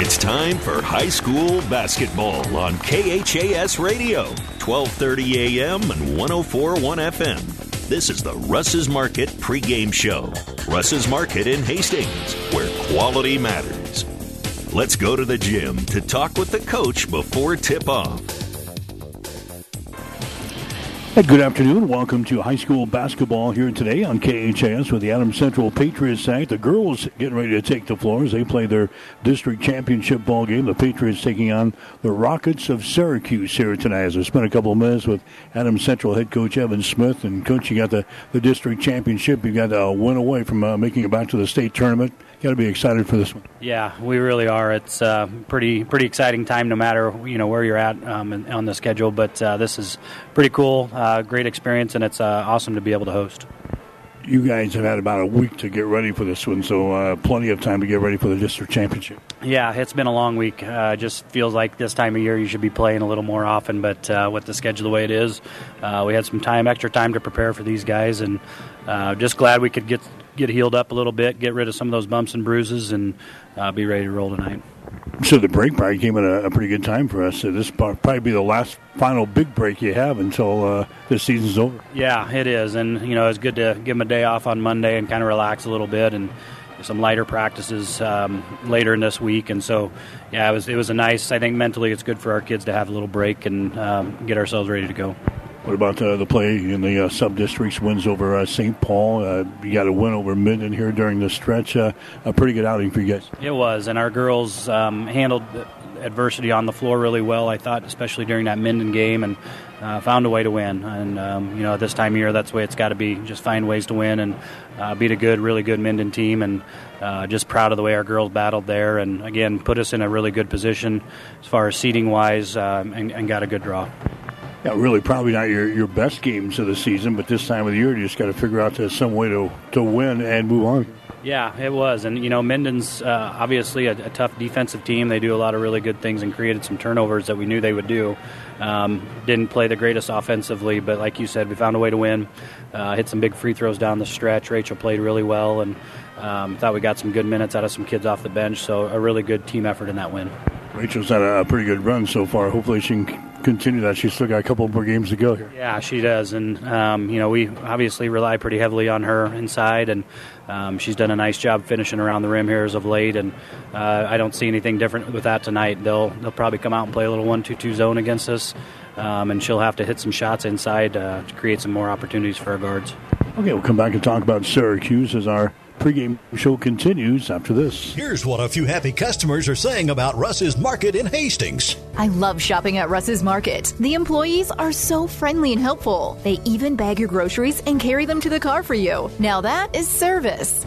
It's time for high school basketball on KHAS Radio, 1230 AM and 1041 FM. This is the Russ's Market pregame show. Russ's Market in Hastings, where quality matters. Let's go to the gym to talk with the coach before tip off. Good afternoon. Welcome to high school basketball here today on KHAS with the Adams Central Patriots side. The girls getting ready to take the floor as They play their district championship ball game. The Patriots taking on the Rockets of Syracuse here tonight. As I spent a couple of minutes with Adams Central head coach Evan Smith. And coach, you got the, the district championship. You got a win away from uh, making it back to the state tournament got to be excited for this one. Yeah, we really are. It's a uh, pretty pretty exciting time, no matter you know where you're at um, on the schedule. But uh, this is pretty cool, uh, great experience, and it's uh, awesome to be able to host. You guys have had about a week to get ready for this one, so uh, plenty of time to get ready for the district championship. Yeah, it's been a long week. Uh, just feels like this time of year you should be playing a little more often, but with the schedule the way it is, we had some time, extra time to prepare for these guys, and just glad we could get get healed up a little bit, get rid of some of those bumps and bruises, and uh, be ready to roll tonight. So the break probably came at a, a pretty good time for us. So this probably be the last final big break you have until uh, this season's over. Yeah, it is, and you know it's good to give them a day off on Monday and kind of relax a little bit and some lighter practices um, later in this week. And so, yeah, it was it was a nice. I think mentally it's good for our kids to have a little break and um, get ourselves ready to go. What about uh, the play in the uh, sub districts wins over uh, St. Paul? Uh, you got a win over Minden here during the stretch. Uh, a pretty good outing for you guys. It was, and our girls um, handled adversity on the floor really well. I thought, especially during that Minden game, and uh, found a way to win. And um, you know, at this time of year, that's the way it's got to be. Just find ways to win and beat a good, really good Minden team. And just proud of the way our girls battled there, and again, put us in a really good position as far as seating wise, and, and got a good draw. Yeah, really, probably not your, your best games of the season, but this time of the year, you just got to figure out some way to, to win and move on. Yeah, it was, and you know, Minden's uh, obviously a, a, tough defensive team. They do a lot of really good things and created some turnovers that we knew they would do. Um, didn't play the greatest offensively, but like you said, we found a way to win. Uh, hit some big free throws down the stretch. Rachel played really well, and um, thought we got some good minutes out of some kids off the bench. So a really good team effort in that win. Rachel's had a pretty good run so far. Hopefully, she can continue that. She's still got a couple more games to go here. Yeah, she does, and um, you know we obviously rely pretty heavily on her inside, and um, she's done a nice job finishing around the rim here as of late. And uh, I don't see anything different with that tonight. They'll they'll probably come out and play a little one-two-two zone against us, um, and she'll have to hit some shots inside uh, to create some more opportunities for our guards. Okay, we'll come back and talk about Syracuse as our pregame show continues after this. Here's what a few happy customers are saying about Russ's Market in Hastings. I love shopping at Russ's Market. The employees are so friendly and helpful. They even bag your groceries and carry them to the car for you. Now that is service.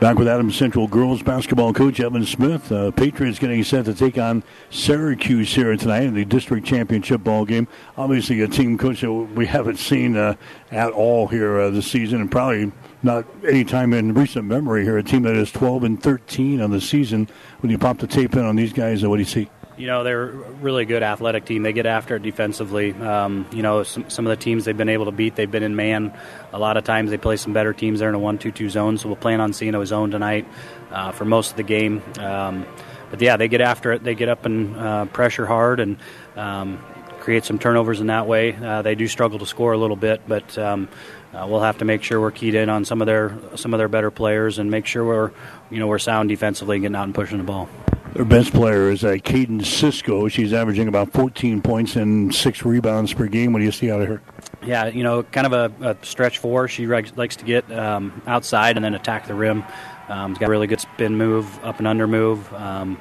Back with Adams Central girls basketball coach Evan Smith. Uh, Patriots getting set to take on Syracuse here tonight in the district championship ball game. Obviously, a team coach that we haven't seen uh, at all here uh, this season, and probably not any time in recent memory here. A team that is 12 and 13 on the season. When you pop the tape in on these guys, uh, what do you see? You know they're a really good athletic team. They get after it defensively. Um, you know some, some of the teams they've been able to beat, they've been in man. A lot of times they play some better teams. They're in a one-two-two zone, so we'll plan on seeing a zone tonight uh, for most of the game. Um, but yeah, they get after it. They get up and uh, pressure hard and um, create some turnovers in that way. Uh, they do struggle to score a little bit, but um, uh, we'll have to make sure we're keyed in on some of their some of their better players and make sure we're you know we're sound defensively and getting out and pushing the ball. Their best player is uh, Caden Cisco. She's averaging about 14 points and six rebounds per game. What do you see out of her? Yeah, you know, kind of a, a stretch four. She likes to get um, outside and then attack the rim. Um, she's got a really good spin move, up and under move. Um,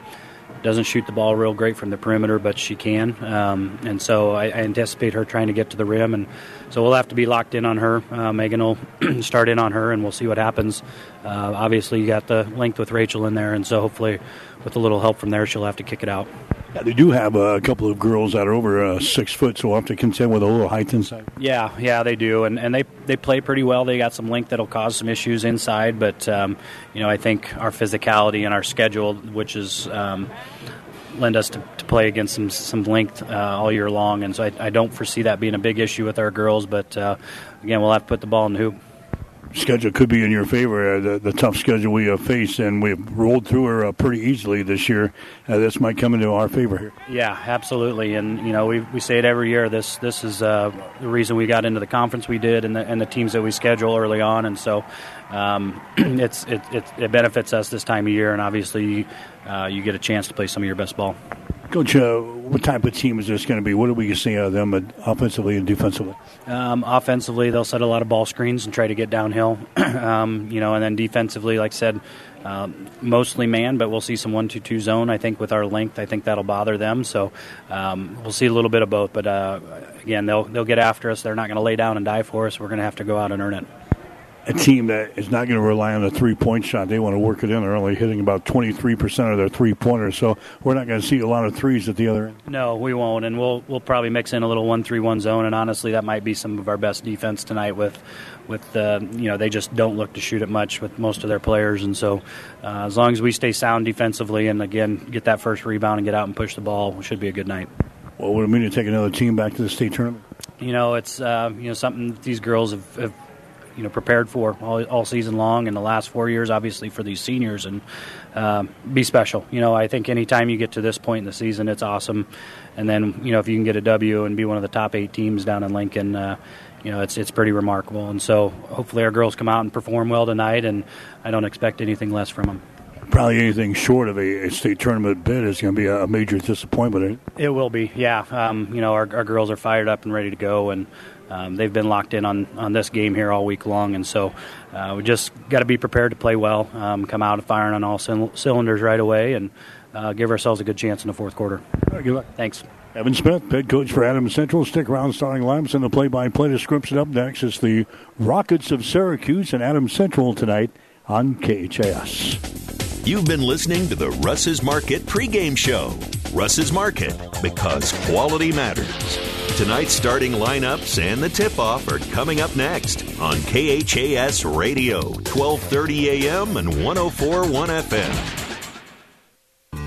doesn't shoot the ball real great from the perimeter, but she can. Um, and so I, I, anticipate her trying to get to the rim. And so we'll have to be locked in on her. Uh, Megan will start in on her, and we'll see what happens. Uh, obviously, you got the length with Rachel in there, and so hopefully with a little help from there, she'll have to kick it out. Yeah, they do have a couple of girls that are over uh, six foot, so we'll have to contend with a little height inside. Yeah, yeah, they do, and and they they play pretty well. They got some length that'll cause some issues inside, but um, you know I think our physicality and our schedule, which is um, lend us to, to, play against some some length uh, all year long, and so I, I, don't foresee that being a big issue with our girls. But uh, again, we'll have to put the ball in the hoop schedule could be in your favor. Uh, the, the tough schedule we have faced, and we've rolled through her uh, pretty easily this year. Uh, this might come into our favor here. Yeah, absolutely. And you know, we we say it every year. This this is uh, the reason we got into the conference we did, and the and the teams that we schedule early on. And so, um, it's it, it, it benefits us this time of year, and obviously, uh, you get a chance to play some of your best ball. Coach, uh, what type of team is this going to be? What are we see out of them offensively and defensively? Um, offensively, they'll set a lot of ball screens and try to get downhill. um, you know, and then defensively, like I said, uh, mostly man, but we'll see some one-two-two zone. I think with our length, I think that'll bother them. So um, we'll see a little bit of both. But uh, again, they'll they'll get after us. They're not going to lay down and die for us. We're going to have to go out and earn it a team that is not going to rely on the three point shot. They want to work it in. They're only hitting about 23% of their three pointers, so we're not going to see a lot of threes at the other end. No, we won't. And we'll we'll probably mix in a little 1 3 1 zone. And honestly, that might be some of our best defense tonight with. With uh, you know, they just don't look to shoot it much with most of their players, and so uh, as long as we stay sound defensively and again get that first rebound and get out and push the ball, it should be a good night. Well, would it mean to take another team back to the state tournament? You know, it's uh, you know something these girls have, have you know prepared for all, all season long and the last four years obviously for these seniors. And uh, be special. You know I think anytime you get to this point in the season it's awesome. And then you know if you can get a W and be one of the top eight teams down in Lincoln uh, you know it's it's pretty remarkable. And so hopefully our girls come out and perform well tonight and I don't expect anything less from them probably anything short of a, a, state tournament bid is going to be a, major disappointment. It will be, yeah. Um, you know, our, our, girls are fired up and ready to go, and um, they've been locked in on, on this game here all week long, and so uh, we just got to be prepared to play well, um, come out firing on all cylinders right away, and uh, give ourselves a good chance in the fourth quarter. Right, good luck. Thanks. Evan Smith, head coach for Adams Central. Stick around, starting lineups and the play-by-play description up next. It's the Rockets of Syracuse and Adams Central tonight on KHAS. You've been listening to the Russ's Market pregame show. Russ's Market, because quality matters. Tonight's starting lineups and the tip-off are coming up next on KHAS Radio, 1230 AM and 104.1 FM.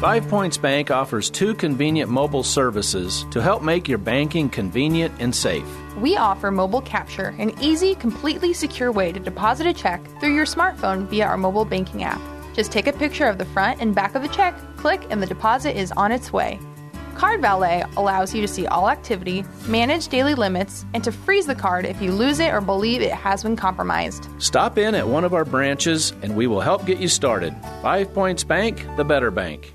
Five Points Bank offers two convenient mobile services to help make your banking convenient and safe. We offer mobile capture, an easy, completely secure way to deposit a check through your smartphone via our mobile banking app. Just take a picture of the front and back of the check, click, and the deposit is on its way. Card Valet allows you to see all activity, manage daily limits, and to freeze the card if you lose it or believe it has been compromised. Stop in at one of our branches and we will help get you started. Five Points Bank, the better bank.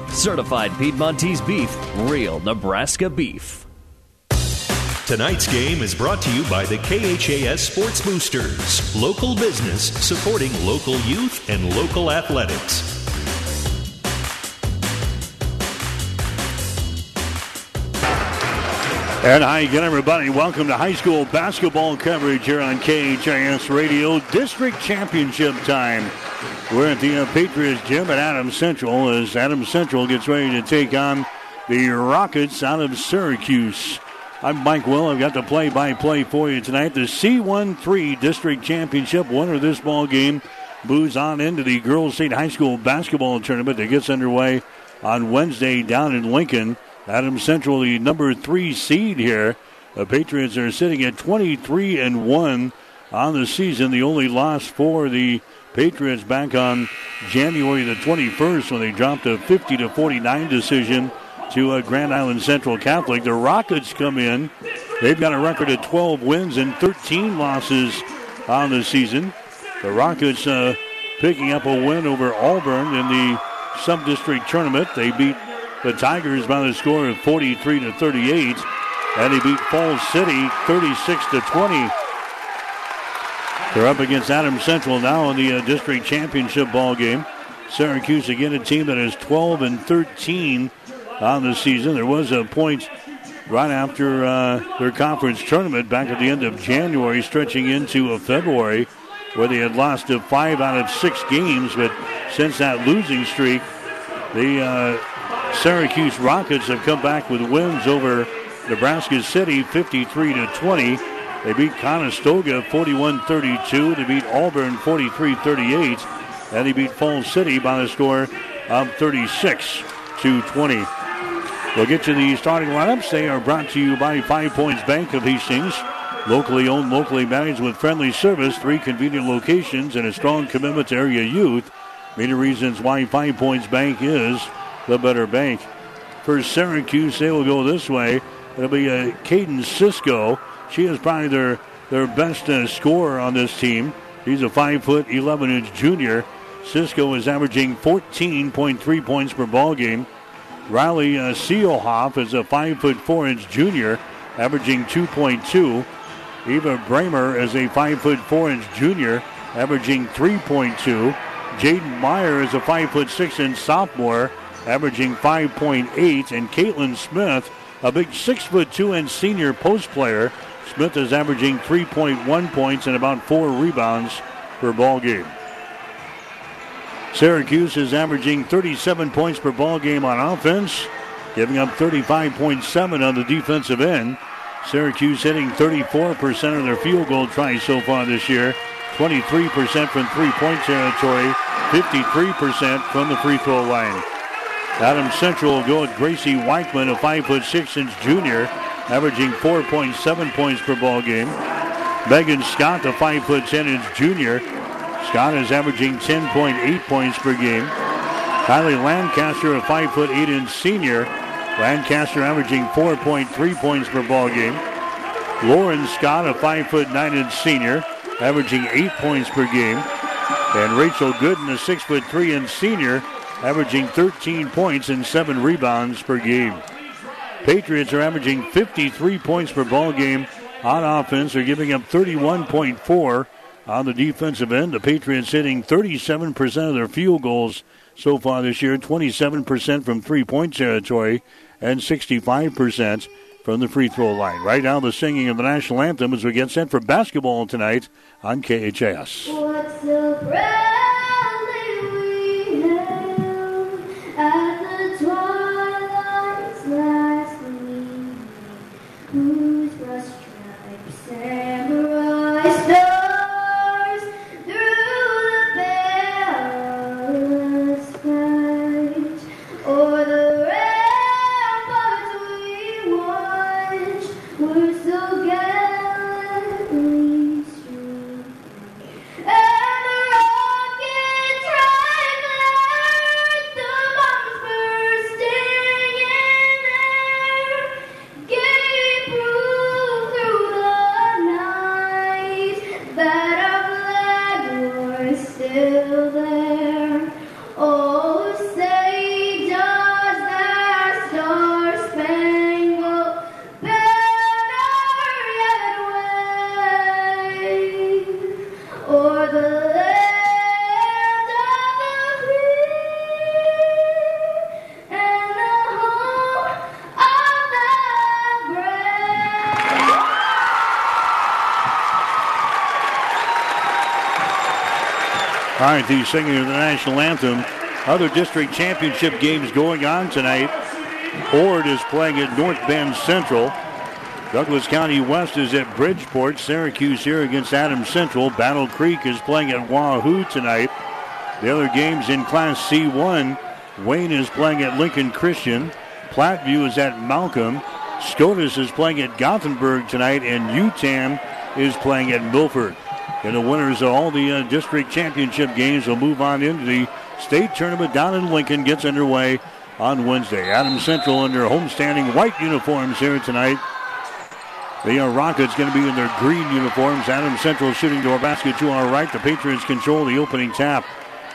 Certified Piedmontese beef, real Nebraska beef. Tonight's game is brought to you by the KHAS Sports Boosters, local business supporting local youth and local athletics. And hi again, everybody. Welcome to high school basketball coverage here on KHAS Radio. District Championship time. We're at the uh, Patriots gym at Adams Central as Adams Central gets ready to take on the Rockets out of Syracuse. I'm Mike Will. I've got the play-by-play for you tonight. The C13 District Championship winner this ball game moves on into the Girls State High School basketball tournament that gets underway on Wednesday down in Lincoln. Adams Central, the number three seed here. The Patriots are sitting at 23 and one on the season. The only loss for the Patriots back on January the 21st when they dropped a 50 to 49 decision to uh, Grand Island Central Catholic. The Rockets come in. They've got a record of 12 wins and 13 losses on the season. The Rockets uh, picking up a win over Auburn in the sub-district tournament. They beat the Tigers by the score of 43 to 38. And they beat Falls City 36 to 20. They're up against Adams Central now in the uh, district championship ball game. Syracuse again, a team that is 12 and 13 on the season. There was a point right after uh, their conference tournament back at the end of January, stretching into February, where they had lost five out of six games. But since that losing streak, the uh, Syracuse Rockets have come back with wins over Nebraska City, 53 to 20. They beat Conestoga 41-32. They beat Auburn 43-38. And they beat Falls City by the score of 36 to 20. We'll get to the starting lineups. They are brought to you by Five Points Bank of Hastings. Locally owned, locally managed with friendly service, three convenient locations, and a strong commitment to area youth. Many reasons why Five Points Bank is the better bank. For Syracuse, they will go this way. It'll be a Caden Cisco. She is probably their their best uh, scorer on this team. He's a five foot, 11 inch junior. Cisco is averaging 14.3 points per ball game. Riley uh, Seelhoff is a 5 foot 4 inch junior, averaging 2.2. Eva Bramer is a 5 foot 4 inch junior, averaging 3.2. Jaden Meyer is a 5 foot 6 inch sophomore, averaging 5.8. And Caitlin Smith, a big 6 foot 2 inch senior post player. Smith is averaging 3.1 points and about four rebounds per ball game. Syracuse is averaging 37 points per ball game on offense, giving up 35.7 on the defensive end. Syracuse hitting 34% of their field goal tries so far this year, 23% from three-point territory, 53% from the free throw line. Adam Central will go with Gracie Weichman, a 5'6 inch junior, averaging 4.7 points per ball game. Megan Scott, the 5'10 inch junior, Scott is averaging 10.8 points per game. Kylie Lancaster, a 5 foot 8 inch senior. Lancaster averaging 4.3 points per ball game. Lauren Scott, a 5 foot 9 inch senior, averaging 8 points per game. And Rachel Gooden, a 6 foot 3 inch senior, averaging 13 points and 7 rebounds per game. Patriots are averaging 53 points per ball game on offense. They're giving up 31.4 on the defensive end. The Patriots hitting 37% of their field goals so far this year, 27% from three point territory, and 65% from the free throw line. Right now, the singing of the national anthem as we get set for basketball tonight on KHAS. The singing the national anthem. Other district championship games going on tonight. Ord is playing at North Bend Central. Douglas County West is at Bridgeport. Syracuse here against Adams Central. Battle Creek is playing at Wahoo tonight. The other games in Class C1. Wayne is playing at Lincoln Christian. Platteview is at Malcolm. Scotus is playing at Gothenburg tonight. And Yutan is playing at Milford. And the winners of all the uh, district championship games will move on into the state tournament down in Lincoln. Gets underway on Wednesday. Adam Central in their homestanding white uniforms here tonight. The Rockets going to be in their green uniforms. Adam Central shooting to our basket to our right. The Patriots control the opening tap.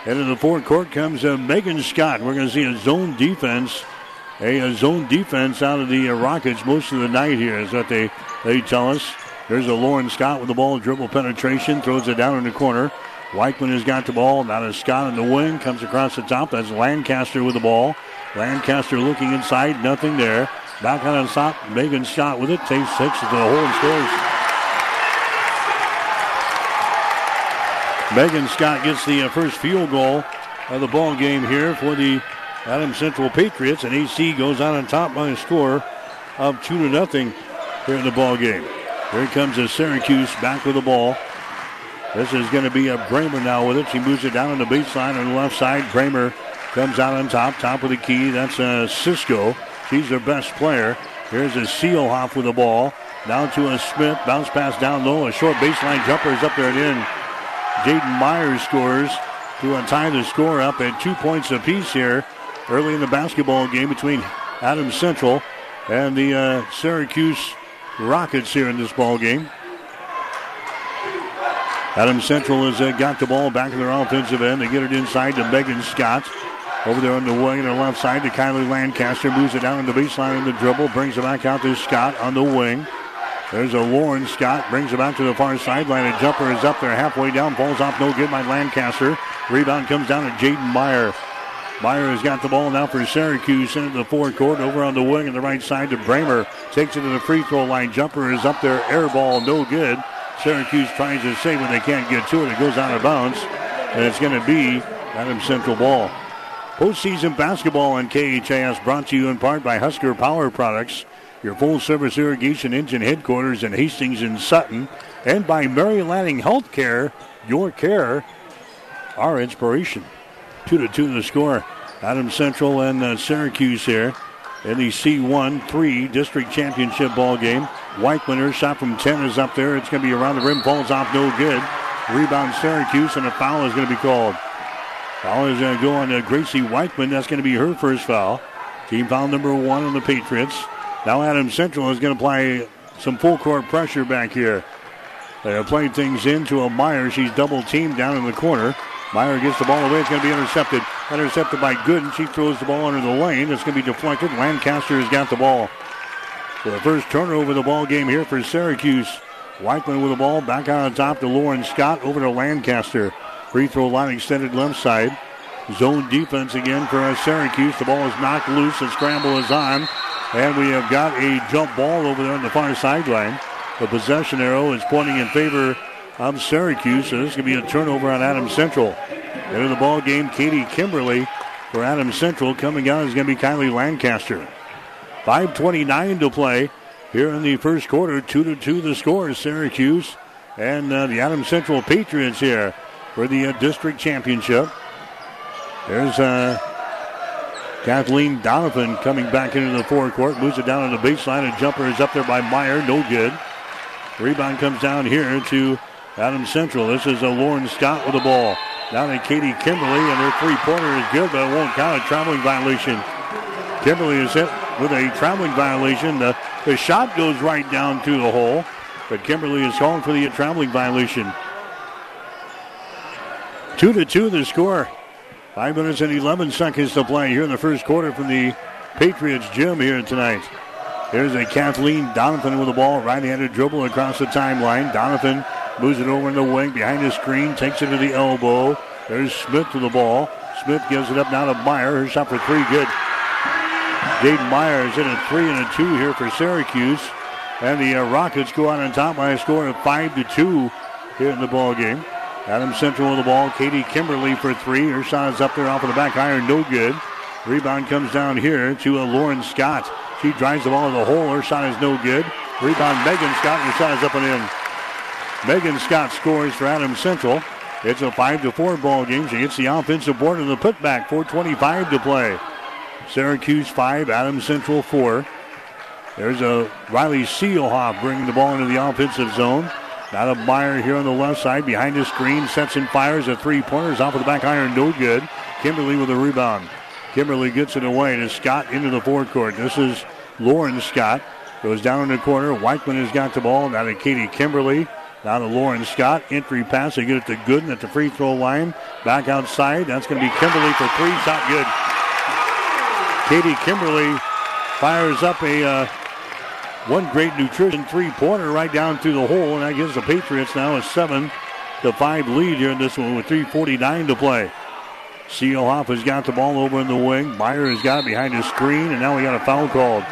Into the forecourt comes uh, Megan Scott. We're going to see a zone defense a, a zone defense out of the uh, Rockets most of the night here, is what they, they tell us. There's a Lauren Scott with the ball, dribble penetration, throws it down in the corner. Weichman has got the ball. Now to Scott in the wing, comes across the top. That's Lancaster with the ball. Lancaster looking inside, nothing there. Back on the top, Megan Scott with it, takes six to the hole and scores. Megan Scott gets the uh, first field goal of the ball game here for the Adams Central Patriots, and AC goes out on top by a score of two to nothing here in the ball game. Here comes a Syracuse back with the ball. This is going to be a Bramer now with it. She moves it down on the baseline on the left side. Bramer comes out on top, top of the key. That's uh, Cisco. She's their best player. Here's a Seelhoff with the ball. Down to a Smith. Bounce pass down low. A short baseline jumper is up there and in. Jaden Meyers scores to untie the score up at two points apiece here early in the basketball game between Adams Central and the uh, Syracuse Rockets here in this ball game. Adams Central has uh, got the ball back in their offensive end. They get it inside to Megan Scott. Over there on the wing on the left side to Kylie Lancaster. Moves it down on the baseline in the dribble. Brings it back out to Scott on the wing. There's a Lauren Scott. Brings it back to the far sideline. A jumper is up there halfway down. Falls off no good by Lancaster. Rebound comes down to Jaden Meyer. Meyer has got the ball now for Syracuse into the forecourt. Over on the wing on the right side to Bramer. Takes it to the free throw line. Jumper is up there. Air ball, no good. Syracuse tries to save it. They can't get to it. It goes out of bounds. And it's going to be Adams Central ball. Postseason basketball on KHAS brought to you in part by Husker Power Products, your full service irrigation engine headquarters in Hastings and Sutton, and by Mary Lanning Healthcare, your care, our inspiration. Two to two the score. Adams Central and uh, Syracuse here in the C1 3 district championship ball game. Weichman, her shot from 10 is up there. It's going to be around the rim, falls off, no good. Rebound Syracuse, and a foul is going to be called. Foul is going to go on to Gracie Weichman. That's going to be her first foul. Team foul number one on the Patriots. Now Adam Central is going to apply some full court pressure back here. They're playing things into a Meyer. She's double teamed down in the corner. Meyer gets the ball away. It's going to be intercepted. Intercepted by Gooden. She throws the ball under the lane. It's going to be deflected. Lancaster has got the ball. So the first turnover of the ball game here for Syracuse. Weichman with the ball back out on top to Lauren Scott over to Lancaster. Free throw line extended left side. Zone defense again for Syracuse. The ball is knocked loose. The scramble is on. And we have got a jump ball over there on the far sideline. The possession arrow is pointing in favor of Syracuse. This is going to be a turnover on Adams Central. Into the ball game, Katie Kimberly for Adams Central. Coming out is going to be Kylie Lancaster. 5.29 to play here in the first quarter. 2 to 2 the score. Syracuse and uh, the Adams Central Patriots here for the uh, district championship. There's uh, Kathleen Donovan coming back into the forecourt. Moves it down on the baseline. A jumper is up there by Meyer. No good. Rebound comes down here to Adams Central. This is a Lauren Scott with the ball. Down to Katie Kimberly, and her three-pointer is good, but it won't count. A traveling violation. Kimberly is hit with a traveling violation. The, the shot goes right down to the hole, but Kimberly is calling for the traveling violation. Two to two, the score. Five minutes and 11 seconds to play here in the first quarter from the Patriots gym here tonight. There's a Kathleen Donovan with the ball, right-handed dribble across the timeline. Donovan moves it over in the wing behind the screen, takes it to the elbow. There's Smith to the ball. Smith gives it up now to Meyer. Her shot for three, good. Jaden Meyer is in a three and a two here for Syracuse. And the uh, Rockets go out on top by a score of five to two here in the ball game. Adam Central with the ball. Katie Kimberly for three. Her shot is up there off of the back iron, no good. Rebound comes down here to uh, Lauren Scott. She drives the ball to the hole. Her shot is no good. Rebound Megan Scott. Her shot is up and in. Megan Scott scores for Adams Central. It's a 5 to 4 ball game. She gets the offensive board and the putback. 4.25 to play. Syracuse 5, Adams Central 4. There's a Riley Seelhoff bringing the ball into the offensive zone. Now to Meyer here on the left side behind the screen. Sets and fires a three pointers off of the back iron. No good. Kimberly with a rebound. Kimberly gets it away to Scott into the forecourt. This is Lauren Scott. Goes down in the corner. Weichman has got the ball. Now to Katie Kimberly. Now to Lauren Scott. Entry pass. They get it to Gooden at the free throw line. Back outside. That's going to be Kimberly for three. Shot good. Katie Kimberly fires up a uh, one great nutrition three-pointer right down through the hole, and that gives the Patriots now a seven to five lead here in this one with 3:49 to play. Seelhoff has got the ball over in the wing. Meyer has got it behind his screen, and now we got a foul called.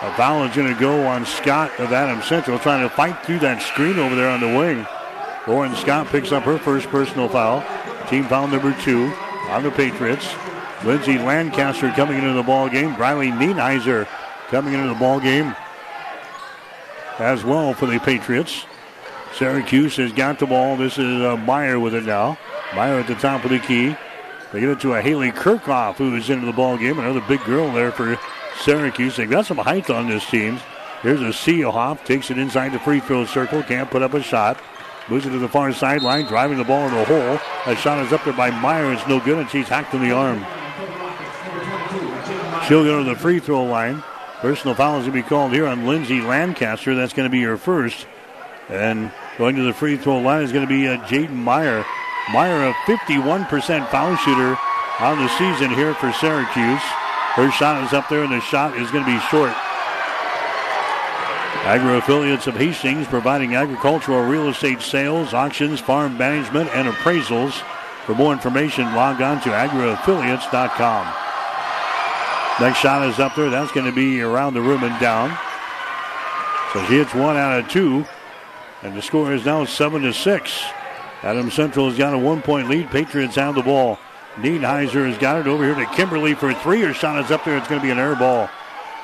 A foul is going to go on Scott of Adams Central, trying to fight through that screen over there on the wing. Lauren Scott picks up her first personal foul. Team foul number two on the Patriots. Lindsay Lancaster coming into the ball game. Briley Nienheiser coming into the ball game as well for the Patriots. Syracuse has got the ball. This is uh, Meyer with it now. Meyer at the top of the key. They get it to a Haley Kirkhoff who is into the ball game. Another big girl there for Syracuse. They've got some height on this team. Here's a Seelhoff. Takes it inside the free throw circle. Can't put up a shot. Moves it to the far sideline. Driving the ball in the hole. A shot is up there by Meyer. It's no good, and she's hacked in the arm. She'll go to the free throw line. Personal foul is going to be called here on Lindsay Lancaster. That's going to be her first. And going to the free throw line is going to be uh, Jaden Meyer. Meyer, a 51% foul shooter on the season here for Syracuse. Her shot is up there, and the shot is going to be short. Agri affiliates of Hastings providing agricultural real estate sales, auctions, farm management, and appraisals. For more information, log on to agriaffiliates.com. Next shot is up there. That's going to be around the rim and down. So she hits one out of two. And the score is now 7 to 6. Adam Central has got a one point lead. Patriots have the ball. Nienheiser has got it over here to Kimberly for three. Her shot is up there. It's going to be an air ball.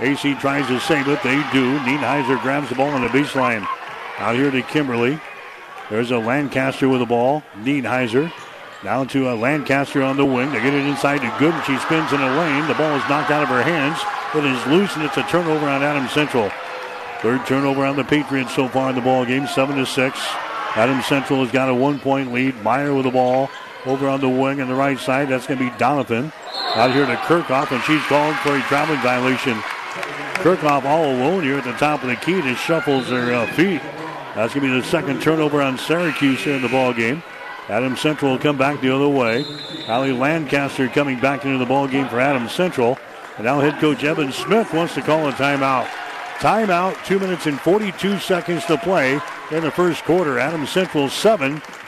AC tries to save it. They do. Nienheiser grabs the ball on the baseline. Out here to Kimberly. There's a Lancaster with the ball. Nienheiser. Down to a Lancaster on the wing. They get it inside to Gooden. She spins in a lane. The ball is knocked out of her hands. It is loose, and it's a turnover on Adam Central. Third turnover on the Patriots so far in the ball game, seven to six. Adam Central has got a one-point lead. Meyer with the ball over on the wing on the right side. That's going to be Donovan. Out here to Kirkhoff, and she's called for a traveling violation. Kirkhoff all alone here at the top of the key. Just shuffles her uh, feet. That's going to be the second turnover on Syracuse here in the ball game. Adam Central will come back the other way. Allie Lancaster coming back into the ball game for Adam Central. And now head coach Evan Smith wants to call a timeout. Timeout, two minutes and 42 seconds to play in the first quarter. Adam Central 7,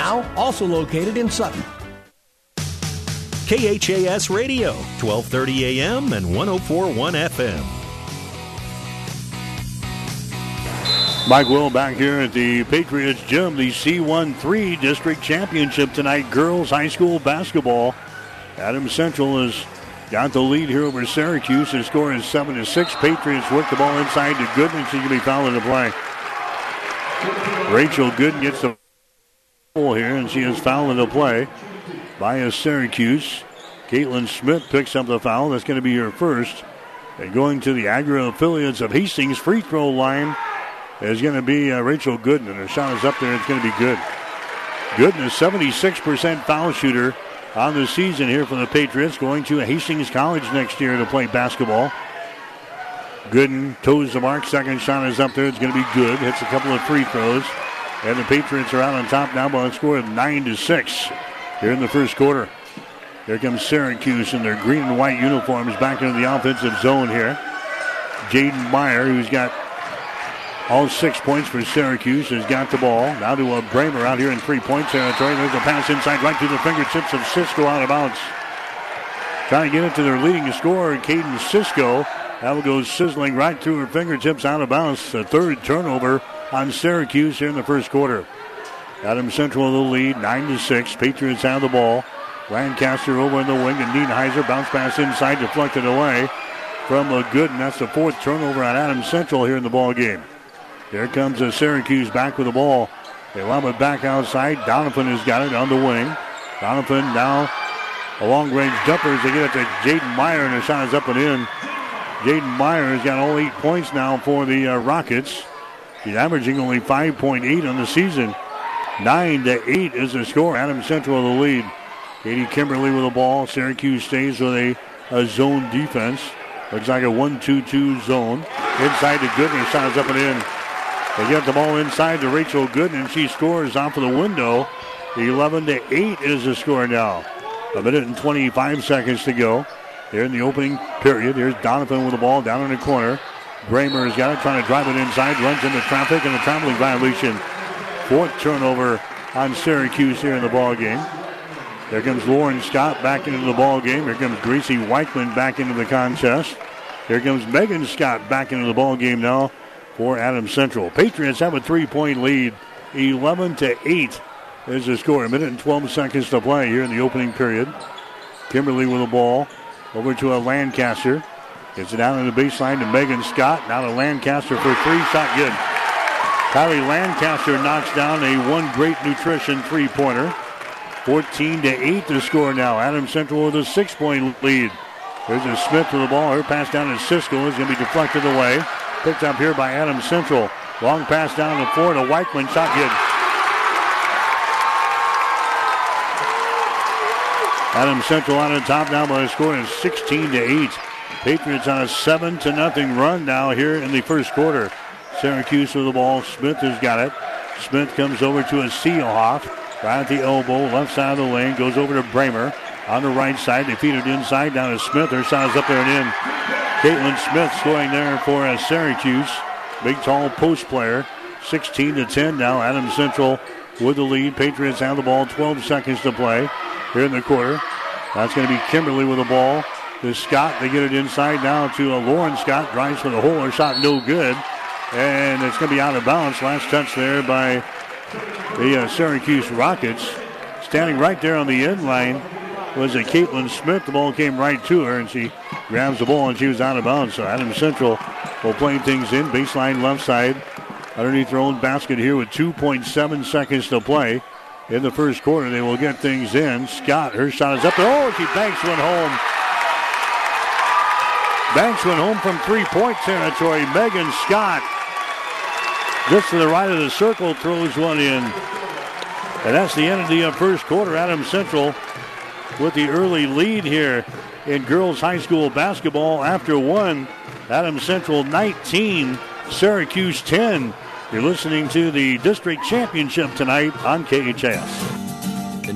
now also located in Sutton. KHAS Radio, 1230 AM and 1041 FM. Mike Will back here at the Patriots Gym, the C1-3 District Championship tonight, girls high school basketball. Adam Central has got the lead here over Syracuse. The score is 7 to 6. Patriots work the ball inside to Gooden. She's going to be fouling the play. Rachel Gooden gets the here, and she is fouling the play by a Syracuse. Caitlin Smith picks up the foul. That's going to be her first. And going to the Agri affiliates of Hastings free throw line is going to be uh, Rachel Gooden. Her shot is up there. It's going to be good. Gooden is 76% foul shooter on the season here for the Patriots. Going to Hastings College next year to play basketball. Gooden toes the mark. Second shot is up there. It's going to be good. Hits a couple of free throws. And the Patriots are out on top now by a score of 9 to 6 here in the first quarter. Here comes Syracuse in their green and white uniforms back into the offensive zone here. Jaden Meyer, who's got all six points for Syracuse, has got the ball. Now to a Bramer out here in three point territory. There's a pass inside right to the fingertips of Cisco out of bounds. Trying to get it to their leading scorer, Caden Cisco. That will go sizzling right through her fingertips out of bounds. The third turnover on Syracuse here in the first quarter. Adam Central the lead, 9 to 6. Patriots have the ball. Lancaster over in the wing, and Nienheiser bounce pass inside, deflected away from a good, and that's the fourth turnover on Adam Central here in the ball game. Here comes a Syracuse back with the ball. They lob it back outside. Donovan has got it on the wing. Donovan now A long range jumper as they get it to Jaden Meyer, and the shot is up and in. Jaden Meyer has got all eight points now for the uh, Rockets. He's averaging only 5.8 on the season. 9 to 8 is the score. Adams Central the lead. Katie Kimberly with the ball. Syracuse stays with a, a zone defense. Looks like a 1 2 2 zone. Inside to Goodner. Shot is up and in. They get the ball inside to Rachel Goodner. She scores off of the window. 11 to 8 is the score now. A minute and 25 seconds to go. Here in the opening period. Here's Donovan with the ball down in the corner. Bramer has got it, trying to drive it inside, runs into traffic and a traveling violation. Fourth turnover on Syracuse here in the ball game. There comes Lauren Scott back into the ball game. Here comes Gracie Weichman back into the contest. Here comes Megan Scott back into the ball game now for Adams Central. Patriots have a three-point lead, 11 to 8 is the score. A minute and 12 seconds to play here in the opening period. Kimberly with the ball over to a Lancaster. Gets it on the baseline to Megan Scott. Now to Lancaster for three. Shot good. Kylie Lancaster knocks down a one great nutrition three pointer. 14 to 8 to score now. Adam Central with a six point lead. There's a Smith to the ball. Her pass down to Cisco is going to be deflected away. Picked up here by Adam Central. Long pass down the floor to Weichman. Shot good. Adam Central on the top now by a score of 16 to 8. Patriots on a 7 to nothing run now here in the first quarter. Syracuse with the ball. Smith has got it. Smith comes over to a Seelhoff. Right at the elbow, left side of the lane, goes over to Bramer. On the right side, they feed it inside, down to Smith. Her shot is up there and in. Caitlin Smith scoring there for uh, Syracuse. Big, tall post player. 16 to 10 now. Adams Central with the lead. Patriots have the ball. 12 seconds to play here in the quarter. That's going to be Kimberly with the ball. To Scott, they get it inside now to Lauren Scott. Drives for the hole. Her shot no good. And it's going to be out of bounds. Last touch there by the uh, Syracuse Rockets. Standing right there on the end line was a Caitlin Smith. The ball came right to her, and she grabs the ball, and she was out of bounds. So Adams Central will play things in. Baseline left side. Underneath their own basket here with 2.7 seconds to play. In the first quarter, they will get things in. Scott, her shot is up there. Oh, she banks one home. Banks went home from three-point territory. Megan Scott, just to the right of the circle, throws one in. And that's the end of the uh, first quarter. Adams Central with the early lead here in girls high school basketball after one. Adams Central 19, Syracuse 10. You're listening to the district championship tonight on KHAS.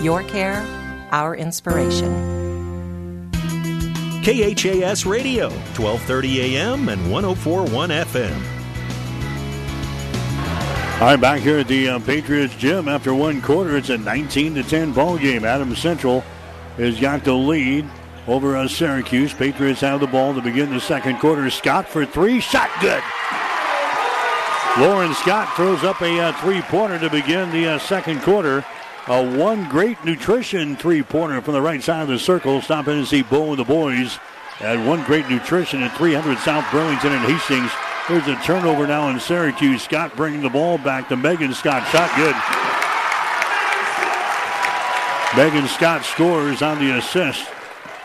Your care, our inspiration. KHAS Radio, 1230 AM and 1041 FM. All right, back here at the uh, Patriots gym after one quarter, it's a 19 to 10 ball game. Adams Central has got the lead over uh, Syracuse. Patriots have the ball to begin the second quarter. Scott for three, shot good. Lauren Scott throws up a uh, three-pointer to begin the uh, second quarter. A one great nutrition three-pointer from the right side of the circle. Stop in and see Bo and the boys at one great nutrition at 300 South Burlington and Hastings. There's a turnover now in Syracuse. Scott bringing the ball back to Megan Scott. Shot good. Megan Scott scores on the assist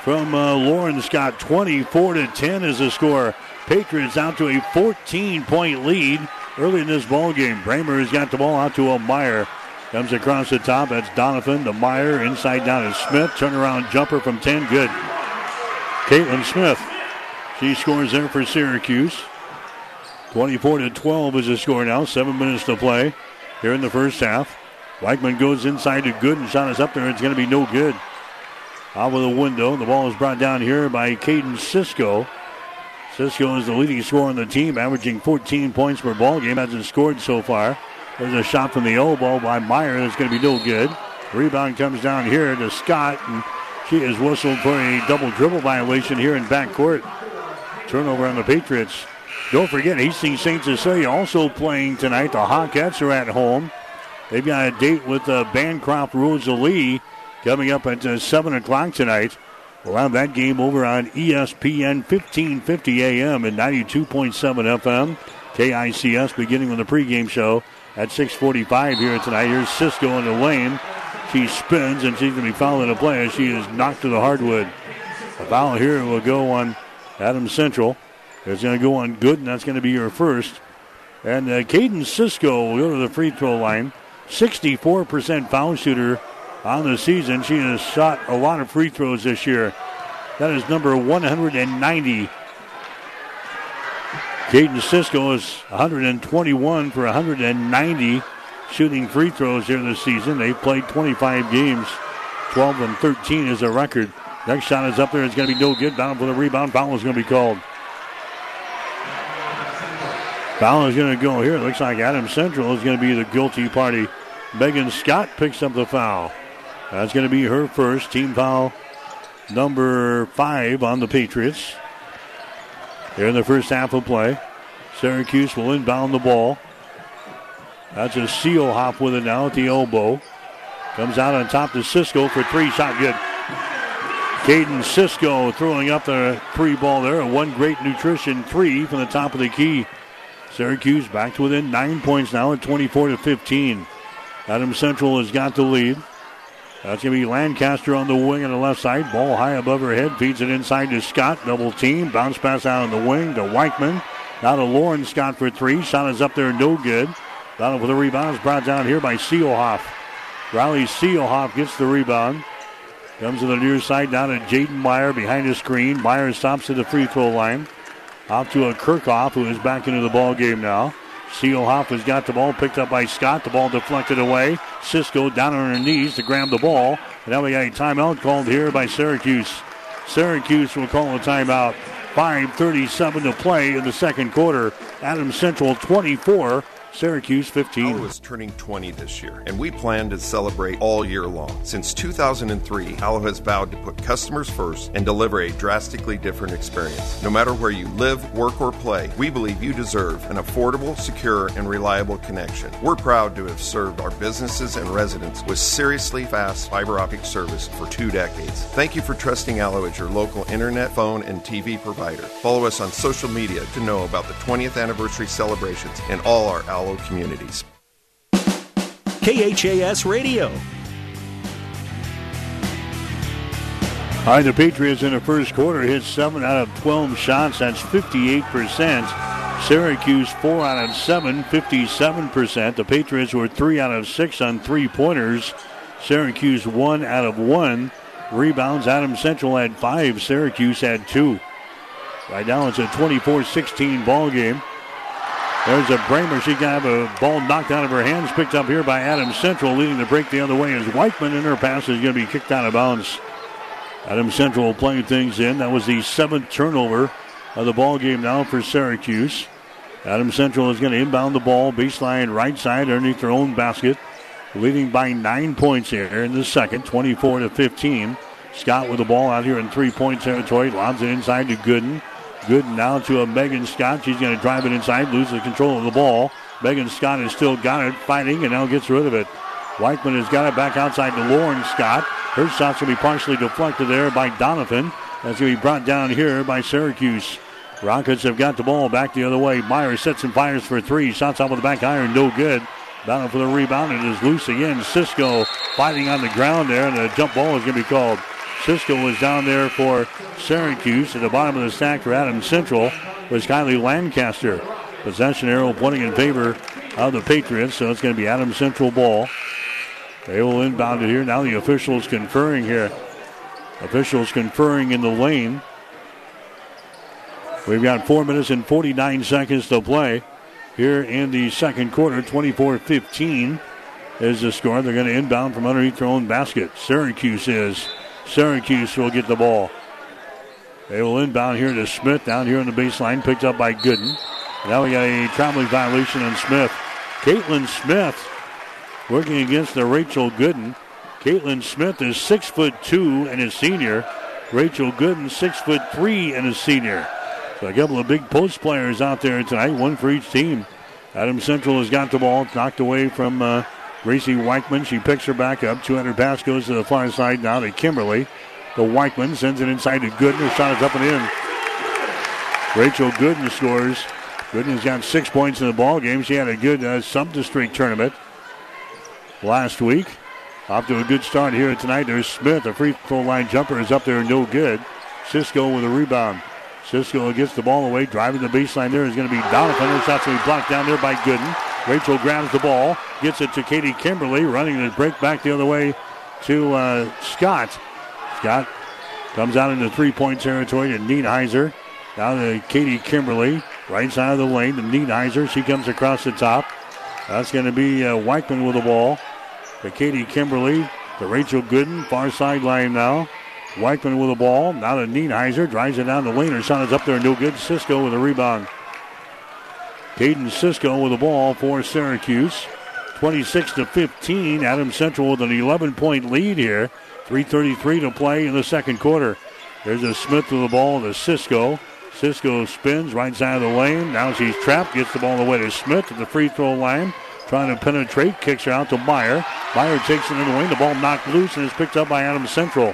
from uh, Lauren Scott. 24 to 10 is the score. Patriots out to a 14 point lead early in this ball game. Bramer has got the ball out to a Meyer. Comes across the top. That's Donovan to Meyer. Inside down to Smith. Turnaround jumper from 10. Good. Caitlin Smith. She scores there for Syracuse. 24 to 12 is the score now. Seven minutes to play here in the first half. Weichman goes inside to Gooden. Shot is up there. It's going to be no good. Out of the window. The ball is brought down here by Caden Cisco. Cisco is the leading scorer on the team, averaging 14 points per ball game. Hasn't scored so far. There's a shot from the elbow by Meyer that's going to be no good. Rebound comes down here to Scott, and she is whistled for a double dribble violation here in backcourt. Turnover on the Patriots. Don't forget, Hastings St. Cecilia also playing tonight. The Hawkettes are at home. They've got a date with uh, Bancroft Rosalie coming up at uh, 7 o'clock tonight. We'll have that game over on ESPN 1550 AM and 92.7 FM. KICS beginning with the pregame show at 645 here tonight. Here's Cisco in the lane. She spins and she's going to be fouling the play as she is knocked to the hardwood. A foul here will go on Adams Central. It's going to go on good, and that's going to be your first. And uh, Caden Cisco will go to the free throw line. 64% foul shooter on the season. She has shot a lot of free throws this year. That is number 190. Caden Cisco is 121 for 190 shooting free throws here this season. They've played 25 games. 12 and 13 is a record. Next shot is up there. It's going to be no good. Down for the rebound. Foul is going to be called. Foul is going to go here. It looks like Adam Central is going to be the guilty party. Megan Scott picks up the foul. That's going to be her first team foul, number five on the Patriots. Here in the first half of play, Syracuse will inbound the ball. That's a Seelhoff with it now at the elbow. Comes out on top to Cisco for three. Shot good. Caden Cisco throwing up the three ball there. A one great nutrition three from the top of the key. Syracuse back to within nine points now at 24 to 15. Adam Central has got the lead. That's going to be Lancaster on the wing on the left side. Ball high above her head. Feeds it inside to Scott. Double team. Bounce pass out on the wing to Weichman. Now to Lauren Scott for three. Shot is up there. No good. Battle for the rebound is brought down here by Seelhoff. Riley Seelhoff gets the rebound. Comes to the near side down to Jaden Meyer behind the screen. Meyer stops at the free throw line. Off to a Kirkhoff who is back into the ball game now. Seelhoff has got the ball picked up by Scott. The ball deflected away. Cisco down on her knees to grab the ball. And now we got a timeout called here by Syracuse. Syracuse will call a timeout. 5.37 to play in the second quarter. Adams Central 24, Syracuse 15. Aloe is turning 20 this year, and we plan to celebrate all year long. Since 2003, Aloe has vowed to put customers first and deliver a drastically different experience. No matter where you live, work, or play, we believe you deserve an affordable, secure, and reliable connection. We're proud to have served our businesses and residents with seriously fast fiber optic service for two decades. Thank you for trusting Aloe as your local internet, phone, and TV provider. Follow us on social media to know about the 20th anniversary celebrations in all our Aloe communities. KHAS Radio. All right, the Patriots in the first quarter hit 7 out of 12 shots. That's 58%. Syracuse 4 out of 7, 57%. The Patriots were 3 out of 6 on three pointers. Syracuse 1 out of 1. Rebounds, Adam Central had 5. Syracuse had 2. Right now it's a 24 16 ball game. There's a Bramer. She got a ball knocked out of her hands, picked up here by Adam Central, leading the break the other way as Weichman in her pass is going to be kicked out of bounds. Adam Central playing things in. That was the seventh turnover of the ball game now for Syracuse. Adam Central is going to inbound the ball, baseline right side underneath their own basket, leading by nine points here in the second, 24 to 15. Scott with the ball out here in three-point territory, lobs it inside to Gooden. Gooden now to a Megan Scott. She's going to drive it inside, loses control of the ball. Megan Scott has still got it, fighting, and now gets rid of it. Weichman has got it back outside to Lauren Scott. Her shot's going to be partially deflected there by Donovan. That's going to be brought down here by Syracuse. Rockets have got the ball back the other way. Meyers sets and fires for three. Shots off with the back iron, no good. Down for the rebound. It is loose again. Cisco fighting on the ground there, and the jump ball is going to be called. Cisco was down there for Syracuse. At the bottom of the stack for Adams Central was Kylie Lancaster. Possession arrow pointing in favor of the Patriots, so it's going to be Adams Central ball. They will inbound it here. Now the officials conferring here. Officials conferring in the lane. We've got four minutes and 49 seconds to play here in the second quarter. 24 15 is the score. They're going to inbound from underneath their own basket. Syracuse is. Syracuse will get the ball. They will inbound here to Smith down here on the baseline, picked up by Gooden. Now we got a traveling violation on Smith. Caitlin Smith working against the Rachel Gooden. Caitlin Smith is six foot two and a senior. Rachel Gooden six foot three and a senior. So a couple of big post players out there tonight, one for each team. Adam Central has got the ball, knocked away from uh, Gracie Weichman. She picks her back up. 200 pass goes to the far side now to Kimberly. The Weichman sends it inside to Gooden. Her shot is up and in. Rachel Gooden scores. Gooden's got six points in the ball game. She had a good uh, sub-district tournament last week. Off to a good start here tonight. There's Smith. A free throw line jumper is up there, no good. Cisco with a rebound. Cisco gets the ball away. Driving the baseline there is going to be Donovan. To be blocked down there by Gooden. Rachel grabs the ball, gets it to Katie Kimberly, running the break back the other way to uh, Scott. Scott comes out into three-point territory to Nienheiser. Now to Katie Kimberly, right side of the lane to Nienheiser. She comes across the top. That's going to be uh, Weichman with the ball. To Katie Kimberly, to Rachel Gooden, far sideline now. Weichman with the ball. Now to Nienheiser. Drives it down the lane. Her shot is up there. No good. Cisco with a rebound. Caden Cisco with the ball for Syracuse. 26 to 15. Adam Central with an 11 point lead here. 3.33 to play in the second quarter. There's a Smith with the ball to Cisco. Cisco spins right side of the lane. Now she's trapped. Gets the ball away to Smith at the free throw line. Trying to penetrate. Kicks her out to Meyer. Meyer takes it in the lane. The ball knocked loose and is picked up by Adam Central.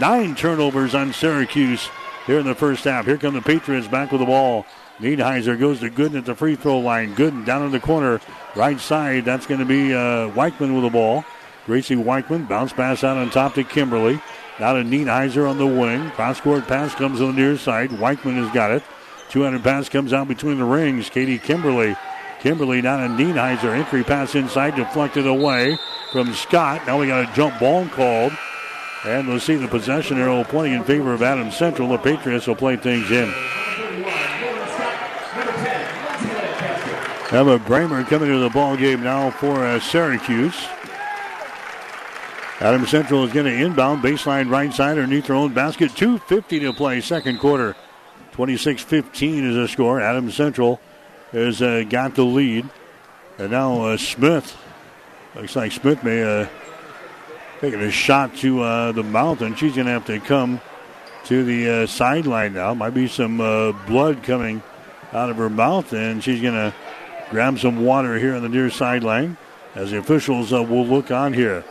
Nine turnovers on Syracuse here in the first half. Here come the Patriots back with the ball. Nienheiser goes to Gooden at the free throw line. Gooden down in the corner, right side. That's going to be uh, Weichman with the ball. Gracie Weichman bounce pass out on top to Kimberly. Now to Nienheiser on the wing. Cross court pass comes on the near side. Weichman has got it. 200 pass comes out between the rings. Katie Kimberly. Kimberly down to Nienheiser. Entry pass inside, deflected away from Scott. Now we got a jump ball called. And we'll see the possession arrow pointing in favor of Adams Central. The Patriots will play things in. Emma Bramer coming to the ball game now for uh, Syracuse. Adam Central is going to inbound baseline right side underneath their own basket. 2.50 to play, second quarter. 26 15 is the score. Adam Central has uh, got the lead. And now uh, Smith. Looks like Smith may uh, taking a shot to uh, the mouth, and she's going to have to come to the uh, sideline now. Might be some uh, blood coming out of her mouth, and she's going to grab some water here on the near sideline as the officials uh, will look on here.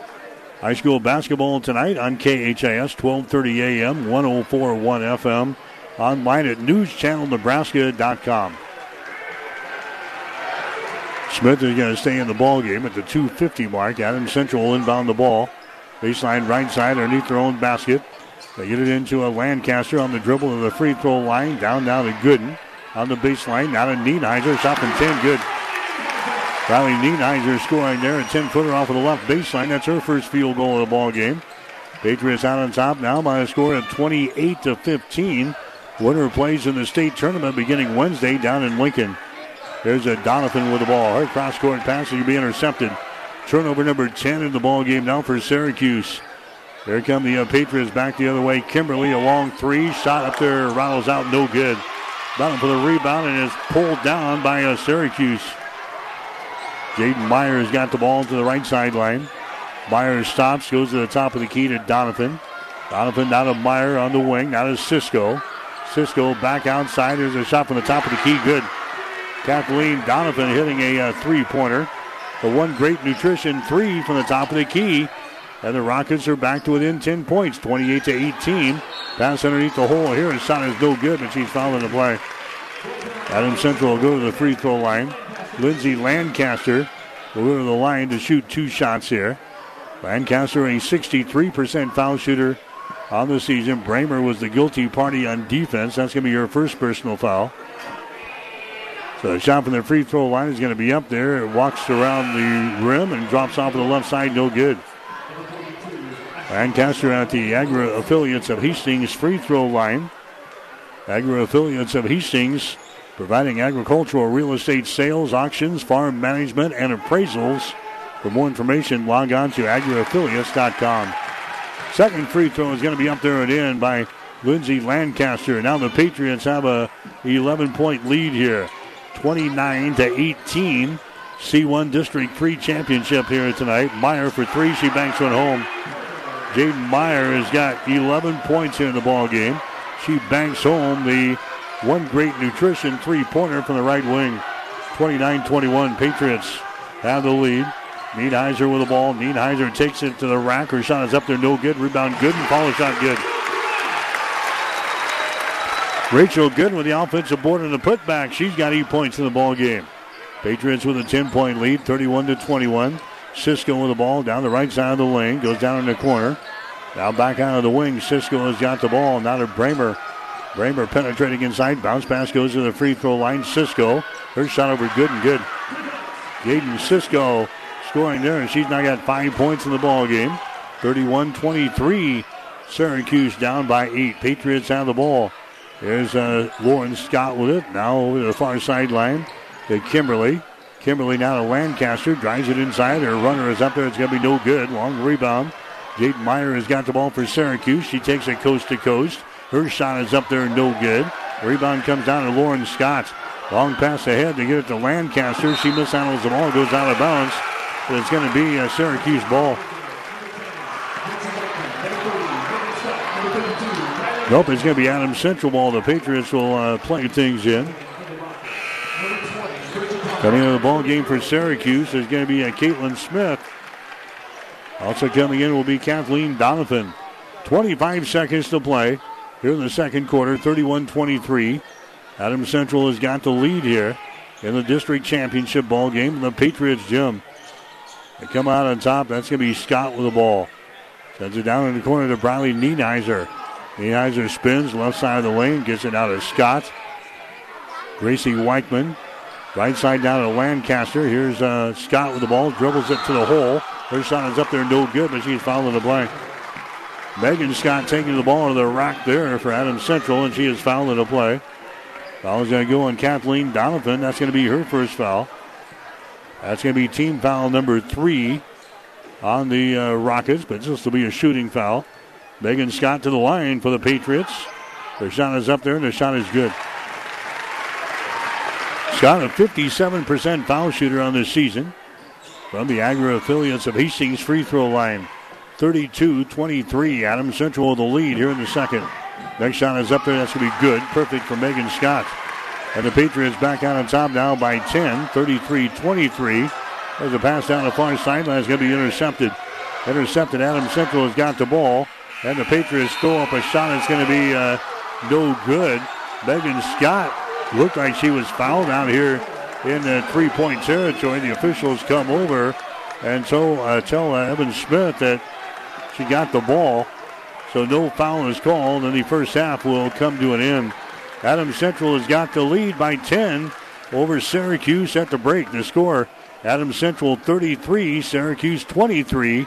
High school basketball tonight on KHIS 12:30 a.m., 104.1 FM, online at newschannelnebraska.com. Smith is going to stay in the ball game at the 250 mark. Adam Central inbound the ball. Baseline right side underneath their own basket. They get it into a Lancaster on the dribble of the free throw line. Down now to Gooden on the baseline. Now to Nienheiser. Shot from 10. Good. Riley Nienheiser scoring there. A 10 footer off of the left baseline. That's her first field goal of the ball game. Patriots out on top now by a score of 28 to 15. Winner plays in the state tournament beginning Wednesday down in Lincoln. There's a Donovan with the ball. Her cross court pass will be intercepted. Turnover number 10 in the ball game now for Syracuse. There come the uh, Patriots back the other way. Kimberly, a long three. Shot up there, rattles out, no good. Bottom for the rebound and is pulled down by uh, Syracuse. Jaden Meyers got the ball to the right sideline. Meyers stops, goes to the top of the key to Donovan. Donovan down to Meyer on the wing. Now to Cisco. Cisco back outside. There's a shot from the top of the key. Good. Kathleen Donovan hitting a uh, three pointer. The one great nutrition three from the top of the key. And the Rockets are back to within 10 points, 28 to 18. Pass underneath the hole here. His shot is no good, but she's fouling the play. Adam Central will go to the free throw line. Lindsay Lancaster will go to the line to shoot two shots here. Lancaster, a 63% foul shooter on the season. Bramer was the guilty party on defense. That's going to be her first personal foul. So the shot from the free throw line is going to be up there. It walks around the rim and drops off to the left side. No good. Lancaster at the Agri affiliates of Hastings free throw line. Agri affiliates of Hastings, providing agricultural real estate sales, auctions, farm management, and appraisals. For more information, log on to agriaffiliates.com. Second free throw is going to be up there and in by Lindsay Lancaster. Now the Patriots have a 11 point lead here, 29 to 18. C1 District 3 championship here tonight. Meyer for three. She banks one home. Jaden Meyer has got 11 points here in the ball game. She banks home the one great nutrition three-pointer from the right wing. 29-21. Patriots have the lead. Nienheiser with the ball. Nienheiser takes it to the rack. Her shot is up there, no good. Rebound good and follow shot good. Rachel Good with the offensive board and the putback. She's got eight points in the ball game. Patriots with a 10 point lead, 31 to 21. Cisco with the ball down the right side of the lane, goes down in the corner. Now back out of the wing. Cisco has got the ball. Now to Bramer. Bramer penetrating inside. Bounce pass goes to the free throw line. Cisco. Her shot over good and good. Jaden Cisco scoring there, and she's now got five points in the ball game. 31 23. Syracuse down by eight. Patriots have the ball. There's uh, Lauren Scott with it. Now over the far sideline to Kimberly. Kimberly now to Lancaster. Drives it inside. Her runner is up there. It's going to be no good. Long rebound. Jaden Meyer has got the ball for Syracuse. She takes it coast to coast. Her shot is up there. No good. Rebound comes down to Lauren Scott. Long pass ahead to get it to Lancaster. She mishandles the ball. Goes out of bounds. But it's going to be a Syracuse ball. Nope, it's going to be Adams Central ball. The Patriots will uh, play things in. Coming into the ball game for Syracuse is going to be a Caitlin Smith. Also coming in will be Kathleen Donovan. 25 seconds to play here in the second quarter, 31 23. Adam Central has got the lead here in the district championship ball game in the Patriots gym. They come out on top. That's going to be Scott with the ball. Sends it down in the corner to Bradley Nienheiser. Nienheiser spins left side of the lane, gets it out of Scott. Gracie Weichman Right side down to Lancaster. Here's uh, Scott with the ball. Dribbles it to the hole. Her shot is up there no good, but she's fouling the blank. Megan Scott taking the ball to the rack there for Adams Central, and she is fouled in the play. Foul is going to go on Kathleen Donovan. That's going to be her first foul. That's going to be team foul number three on the uh, Rockets, but this will be a shooting foul. Megan Scott to the line for the Patriots. Her shot is up there, and the shot is good. Scott, a 57% foul shooter on this season from the Agri affiliates of Hastings free throw line. 32 23. Adams Central with the lead here in the second. Next shot is up there. That's going to be good. Perfect for Megan Scott. And the Patriots back out on top now by 10, 33 23. There's a pass down the far sideline. It's going to be intercepted. Intercepted. Adams Central has got the ball. And the Patriots throw up a shot. It's going to be uh, no good. Megan Scott looked like she was fouled out here in the three point territory. The officials come over and so uh, tell uh, Evan Smith that she got the ball. So no foul is called, and the first half will come to an end. Adams Central has got the lead by 10 over Syracuse at the break. The score Adams Central 33, Syracuse 23.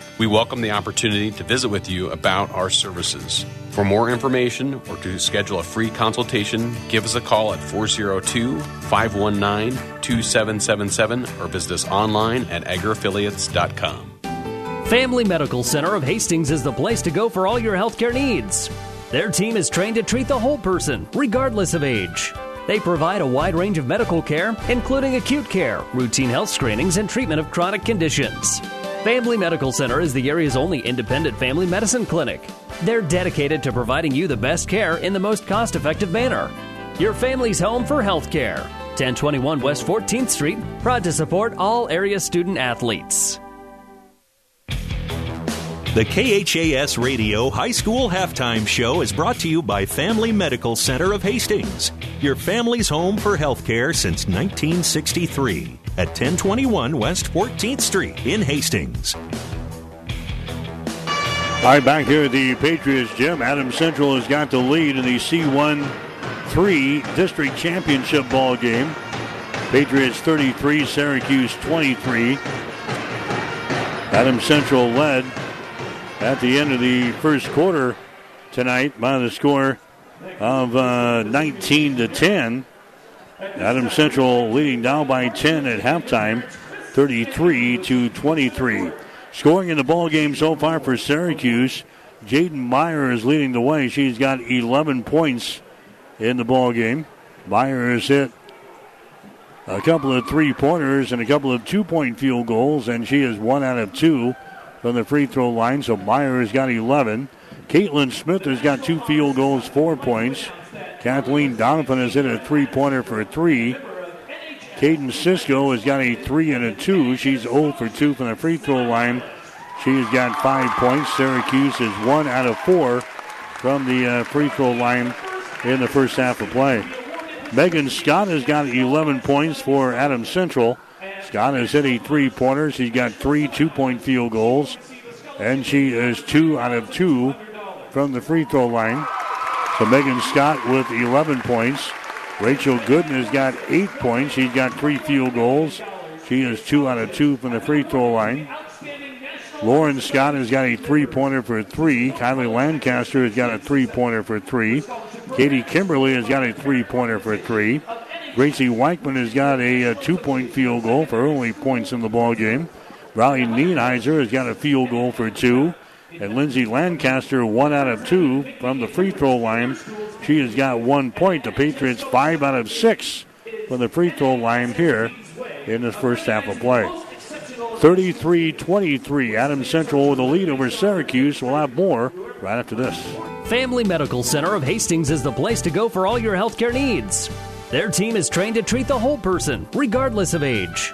We welcome the opportunity to visit with you about our services. For more information or to schedule a free consultation, give us a call at 402 519 2777 or visit us online at agriaffiliates.com. Family Medical Center of Hastings is the place to go for all your healthcare needs. Their team is trained to treat the whole person, regardless of age. They provide a wide range of medical care, including acute care, routine health screenings, and treatment of chronic conditions. Family Medical Center is the area's only independent family medicine clinic. They're dedicated to providing you the best care in the most cost effective manner. Your family's home for health care. 1021 West 14th Street, proud to support all area student athletes. The KHAS Radio High School Halftime Show is brought to you by Family Medical Center of Hastings, your family's home for healthcare since 1963 at 1021 West 14th Street in Hastings. All right, back here at the Patriots gym, Adams Central has got the lead in the C1 3 district championship ball game. Patriots 33, Syracuse 23. Adams Central led at the end of the first quarter tonight by the score of uh, 19 to 10. Adams Central leading now by 10 at halftime, 33 to 23. Scoring in the ball game so far for Syracuse, Jaden Meyer is leading the way. She's got 11 points in the ball game. Meyer has hit a couple of three pointers and a couple of two point field goals, and she is one out of two from the free throw line. So Meyer has got 11. Caitlin Smith has got two field goals, four points. Kathleen Donovan has hit a three pointer for three. Caden Cisco has got a three and a two. She's 0 for 2 from the free throw line. She's got five points. Syracuse is one out of four from the uh, free throw line in the first half of play. Megan Scott has got 11 points for Adams Central. Scott has hit a three pointer. She's got three two point field goals, and she is two out of two from the free throw line. So Megan Scott with 11 points. Rachel Gooden has got eight points. She's got three field goals. She is two out of two from the free throw line. Lauren Scott has got a three pointer for three. Kylie Lancaster has got a three pointer for three. Katie Kimberly has got a three pointer for three. Gracie Weichman has got a, a two point field goal for only points in the ball game. Riley Nienheiser has got a field goal for two. And Lindsay Lancaster, one out of two from the free throw line. She has got one point. The Patriots, five out of six from the free throw line here in this first half of play. 33 23. Adams Central with a lead over Syracuse. We'll have more right after this. Family Medical Center of Hastings is the place to go for all your healthcare needs. Their team is trained to treat the whole person, regardless of age.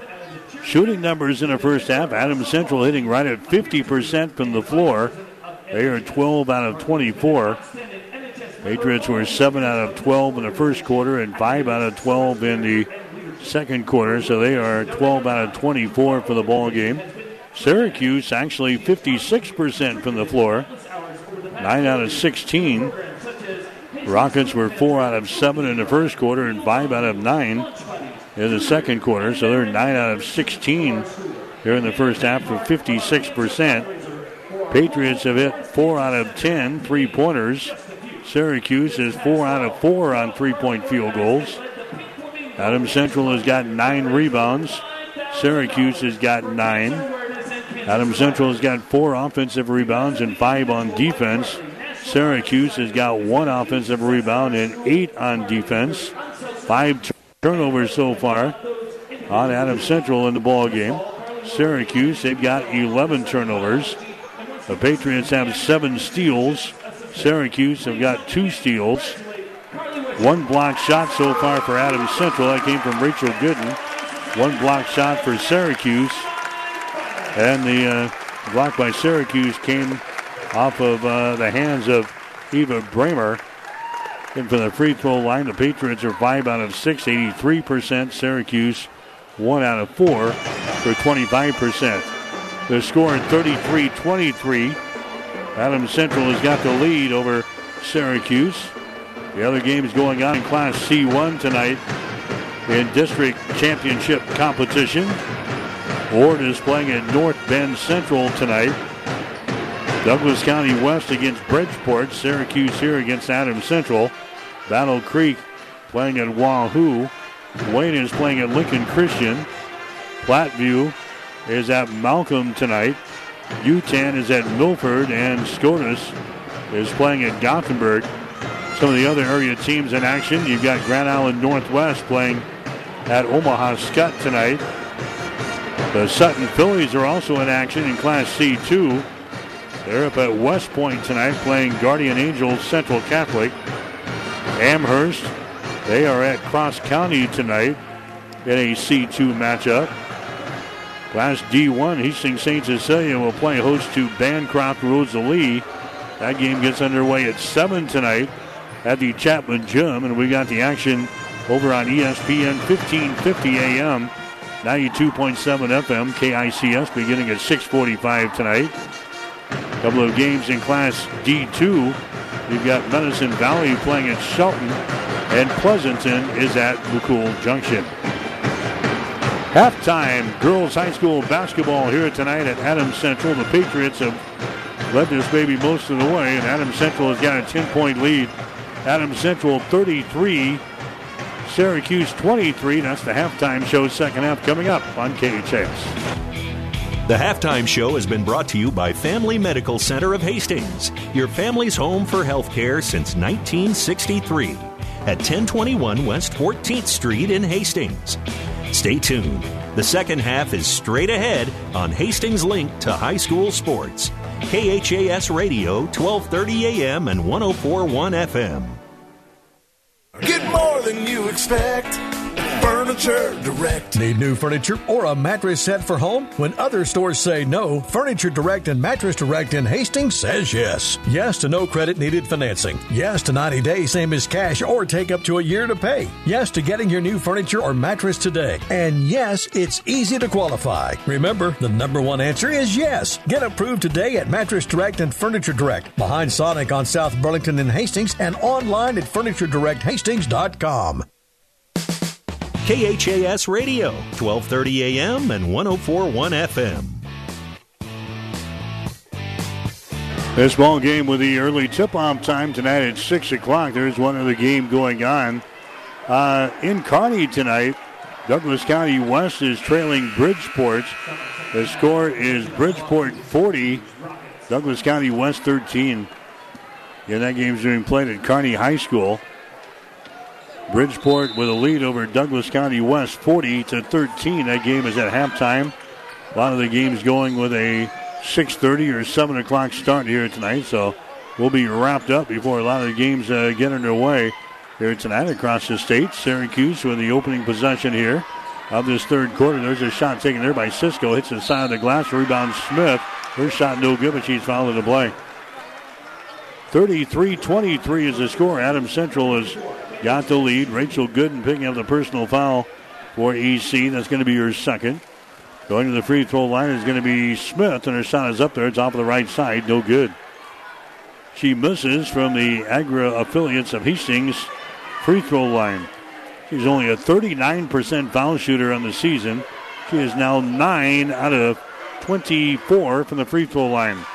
Shooting numbers in the first half. Adams Central hitting right at 50% from the floor. They are 12 out of 24. Patriots were 7 out of 12 in the first quarter and 5 out of 12 in the second quarter, so they are 12 out of 24 for the ball game. Syracuse actually 56% from the floor, 9 out of 16. Rockets were 4 out of 7 in the first quarter and 5 out of 9 in the second quarter, so they're 9 out of 16 here in the first half for 56%. Patriots have hit four out of ten three pointers. Syracuse is four out of four on three point field goals. Adam Central has got nine rebounds. Syracuse has got nine. Adam Central has got four offensive rebounds and five on defense. Syracuse has got one offensive rebound and eight on defense. Five turnovers so far on Adams Central in the ball game. Syracuse, they've got 11 turnovers. The Patriots have seven steals. Syracuse have got two steals. One block shot so far for Adams Central. That came from Rachel Gooden. One block shot for Syracuse. And the uh, block by Syracuse came off of uh, the hands of Eva Bramer. And for the free throw line, the Patriots are 5 out of 6, 83%. Syracuse, 1 out of 4 for 25%. They're scoring 33 23. Adams Central has got the lead over Syracuse. The other game is going on in Class C1 tonight in district championship competition. Ord is playing at North Bend Central tonight. Douglas County West against Bridgeport. Syracuse here against Adams Central. Battle Creek playing at Wahoo. Wayne is playing at Lincoln Christian. Platteview is at Malcolm tonight. UTAN is at Milford, and Scotus is playing at Gothenburg. Some of the other area teams in action. You've got Grand Island Northwest playing at Omaha Skutt tonight. The Sutton Phillies are also in action in Class C2. They're up at West Point tonight playing Guardian Angels Central Catholic. Amherst, they are at Cross County tonight in a C2 matchup. Class D1, Hastings St. Cecilia will play host to Bancroft Rosalie. That game gets underway at 7 tonight at the Chapman Gym, and we got the action over on ESPN 1550 AM, 92.7 FM, KICS, beginning at 6:45 tonight. Couple of games in Class D2. We've got Medicine Valley playing at Shelton, and Pleasanton is at McCool Junction. Halftime girls high school basketball here tonight at Adams Central. The Patriots have led this baby most of the way, and Adams Central has got a 10 point lead. Adams Central 33, Syracuse 23. That's the halftime show, second half coming up on KHS. The halftime show has been brought to you by Family Medical Center of Hastings, your family's home for healthcare since 1963 at 1021 West 14th Street in Hastings. Stay tuned. The second half is straight ahead on Hastings Link to High School Sports. KHAS Radio, 1230 AM and 1041 FM. Get more than you expect. Furniture Direct. Need new furniture or a mattress set for home? When other stores say no, Furniture Direct and Mattress Direct in Hastings says yes. Yes to no credit needed financing. Yes to 90 days, same as cash, or take up to a year to pay. Yes to getting your new furniture or mattress today. And yes, it's easy to qualify. Remember, the number one answer is yes. Get approved today at Mattress Direct and Furniture Direct, behind Sonic on South Burlington in Hastings, and online at FurnitureDirectHastings.com. KHAS Radio, 1230 AM and 1041 FM. This ball game with the early tip-off time tonight at 6 o'clock. There's one other game going on. Uh, in Kearney tonight, Douglas County West is trailing Bridgeport. The score is Bridgeport 40, Douglas County West 13. And that game's being played at Kearney High School. Bridgeport with a lead over Douglas County West 40 to 13. That game is at halftime. A lot of the games going with a 6:30 or 7 o'clock start here tonight, so we'll be wrapped up before a lot of the games uh, get underway here tonight across the state. Syracuse with the opening possession here of this third quarter. There's a shot taken there by Cisco. Hits the side of the glass. Rebound Smith. Her shot no good, but she's fouled the play. 33-23 is the score. Adams Central has got the lead. Rachel Gooden picking up the personal foul for EC. That's going to be her second. Going to the free throw line is going to be Smith, and her shot is up there. Off of the right side. No good. She misses from the Agri affiliates of Hastings free throw line. She's only a 39% foul shooter on the season. She is now 9 out of 24 from the free throw line.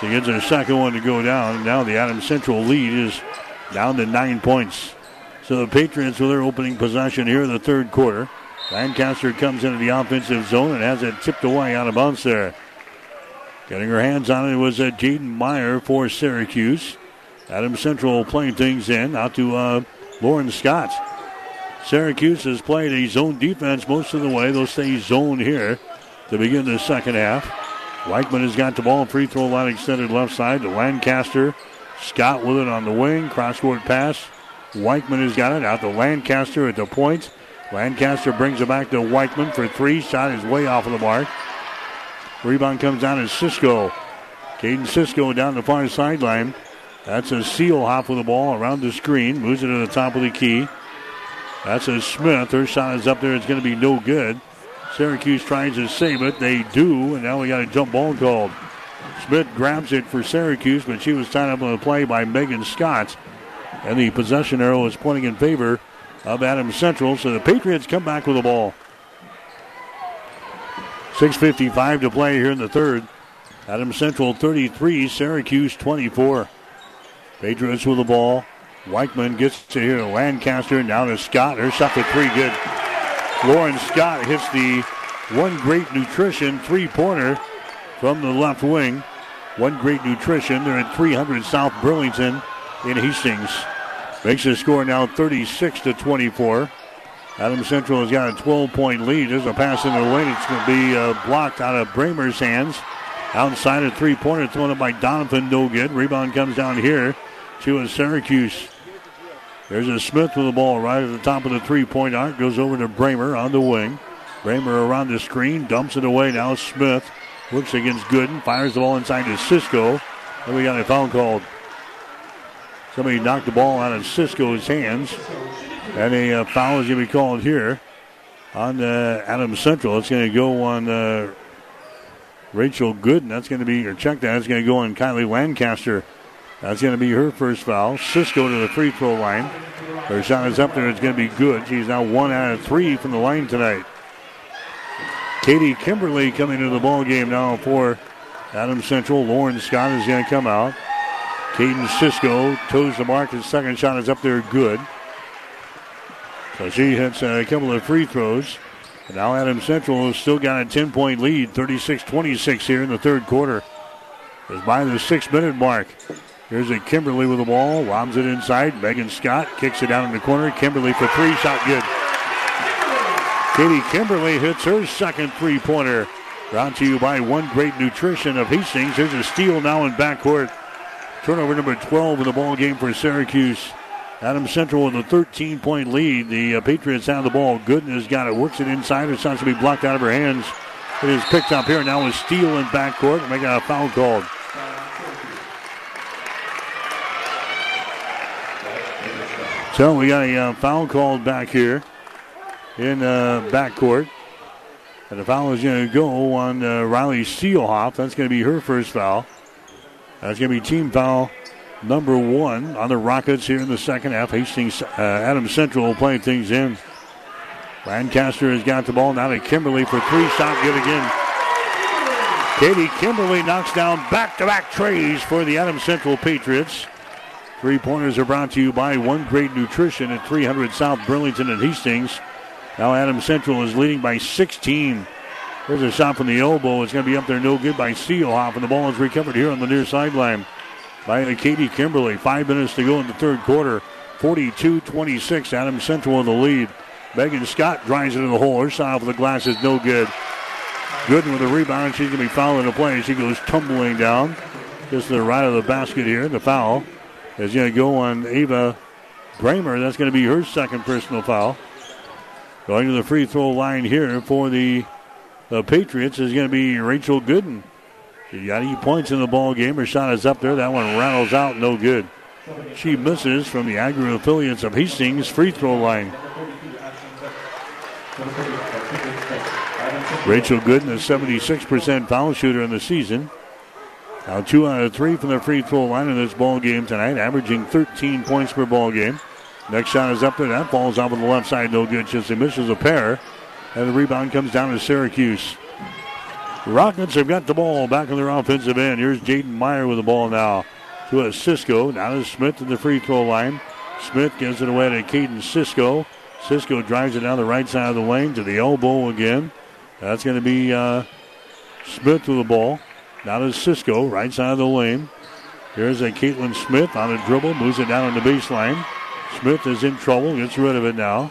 She gets her second one to go down. Now the Adams Central lead is down to nine points. So the Patriots with their opening possession here in the third quarter. Lancaster comes into the offensive zone and has it tipped away out of bounds there. Getting her hands on it was uh, Jaden Meyer for Syracuse. Adam Central playing things in out to uh, Lauren Scott. Syracuse has played a zone defense most of the way. They'll stay zone here to begin the second half. Weichman has got the ball, free throw line extended left side to Lancaster. Scott with it on the wing, cross court pass. Weichman has got it out to Lancaster at the point. Lancaster brings it back to Weichman for three. Shot is way off of the mark. Rebound comes down to Cisco. Caden Cisco down the far sideline. That's a Seelhoff with the ball around the screen. Moves it to the top of the key. That's a Smith. Her shot is up there. It's going to be no good. Syracuse tries to save it. They do, and now we got a jump ball called. Smith grabs it for Syracuse, but she was tied up on the play by Megan Scott. And the possession arrow is pointing in favor of Adams Central. So the Patriots come back with the ball. 6.55 to play here in the third. Adams Central 33, Syracuse 24. Patriots with the ball. Weichman gets to here Lancaster. Now to Scott. Her shot for three. Good. Lauren Scott hits the one great nutrition three pointer from the left wing. One great nutrition. They're at 300 South Burlington in Hastings. Makes the score now 36 to 24. Adam Central has got a 12 point lead. There's a pass in the lane. It's going to be uh, blocked out of Bramer's hands. Outside a three pointer thrown up by Donovan. No good. Rebound comes down here to a Syracuse. There's a Smith with the ball right at the top of the three point arc. Goes over to Bramer on the wing. Bramer around the screen. Dumps it away. Now Smith looks against Gooden. Fires the ball inside to Cisco. Then we got a foul called. Somebody knocked the ball out of Cisco's hands. And a uh, foul is going to be called here on uh, Adams Central. It's going to go on uh, Rachel Gooden. That's going to be, or check that. It's going to go on Kylie Lancaster. That's going to be her first foul. Cisco to the free throw line. Her shot is up there. It's going to be good. She's now one out of three from the line tonight. Katie Kimberly coming into the ball game now for Adams Central. Lauren Scott is going to come out. Caden Cisco toes the mark. His second shot is up there good. So she hits a couple of free throws. And now Adams Central has still got a 10 point lead, 36 26 here in the third quarter. It's by the six minute mark. Here's a Kimberly with the ball, lobs it inside. Megan Scott kicks it down in the corner. Kimberly for three, shot good. Katie Kimberly hits her second three pointer. Brought to you by One Great Nutrition of Hastings. There's a steal now in backcourt. Turnover number 12 in the ball game for Syracuse. Adam Central with a 13 point lead. The uh, Patriots have the ball. Gooden has got it. Works it inside. It's not to be blocked out of her hands. It is picked up here now with Steele in backcourt. Making a foul called. So we got a uh, foul called back here in uh, backcourt. And the foul is going to go on uh, Riley Seelhoff. That's going to be her first foul. That's going to be team foul number one on the Rockets here in the second half. Hastings, uh, Adams Central playing things in. Lancaster has got the ball now to Kimberly for three. Shot good again. Katie Kimberly knocks down back to back trays for the Adam Central Patriots. Three pointers are brought to you by One Great Nutrition at 300 South Burlington and Hastings. Now Adam Central is leading by 16. There's a shot from the elbow. It's going to be up there, no good by Seelhoff, and the ball is recovered here on the near sideline by Katie Kimberly. Five minutes to go in the third quarter. 42 26. Adam Central in the lead. Megan Scott drives it in the hole. Her shot off the glass is no good. Gooden with the rebound. She's going to be fouling the play. She goes tumbling down just to the right of the basket here. The foul is going to go on Ava Bramer. That's going to be her second personal foul. Going to the free throw line here for the, the Patriots is going to be Rachel Gooden. She got eight points in the ball game. Her shot is up there. That one rattles out, no good. She misses from the Agri affiliates of Hastings free throw line. Rachel Gooden, a 76% foul shooter in the season. Now two out of three from the free throw line in this ball game tonight, averaging 13 points per ball game. Next shot is up there. That falls off on the left side, no good. Just misses a pair. And the rebound comes down to Syracuse. Rockets have got the ball back on their offensive end. Here's Jaden Meyer with the ball now to a Cisco. Now to Smith at the free throw line. Smith gives it away to Caden Cisco. Cisco drives it down the right side of the lane to the elbow again. That's going to be uh, Smith with the ball. Now to Cisco, right side of the lane. Here's a Caitlin Smith on a dribble, moves it down on the baseline. Smith is in trouble, gets rid of it now.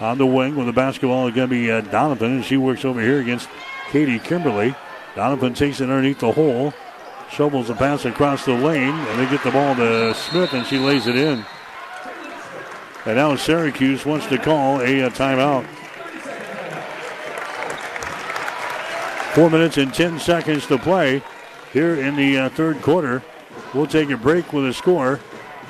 On the wing with the basketball is going to be uh, Donovan, and she works over here against Katie Kimberly. Donovan takes it underneath the hole, shovels the pass across the lane, and they get the ball to Smith, and she lays it in. And now Syracuse wants to call a, a timeout. Four minutes and 10 seconds to play here in the uh, third quarter. We'll take a break with a score.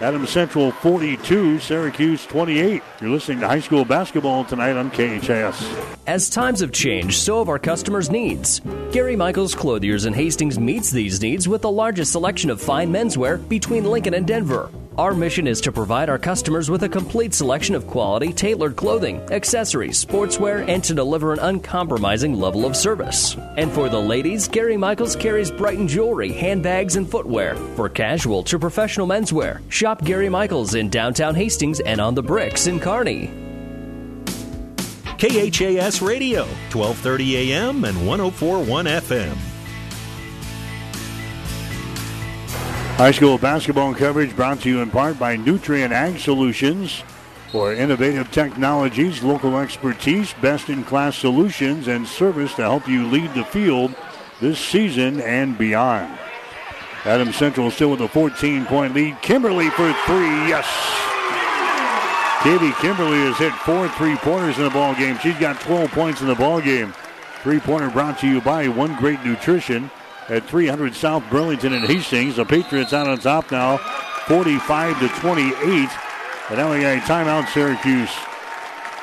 Adams Central 42, Syracuse 28. You're listening to high school basketball tonight on KHAS. As times have changed, so have our customers' needs. Gary Michaels Clothiers in Hastings meets these needs with the largest selection of fine menswear between Lincoln and Denver. Our mission is to provide our customers with a complete selection of quality, tailored clothing, accessories, sportswear, and to deliver an uncompromising level of service. And for the ladies, Gary Michaels carries Brighton jewelry, handbags, and footwear. For casual to professional menswear, shop Gary Michaels in downtown Hastings and on the bricks in Kearney. KHAS Radio, 1230 AM and 1041 FM. High school basketball coverage brought to you in part by Nutrient Ag Solutions. For innovative technologies, local expertise, best in class solutions, and service to help you lead the field this season and beyond. Adams Central still with a 14 point lead. Kimberly for three. Yes. Katie Kimberly has hit four three pointers in the ball game. She's got 12 points in the ball game. Three pointer brought to you by One Great Nutrition at 300 South Burlington and Hastings. The Patriots out on top now, 45 to 28. And now we got a timeout, Syracuse.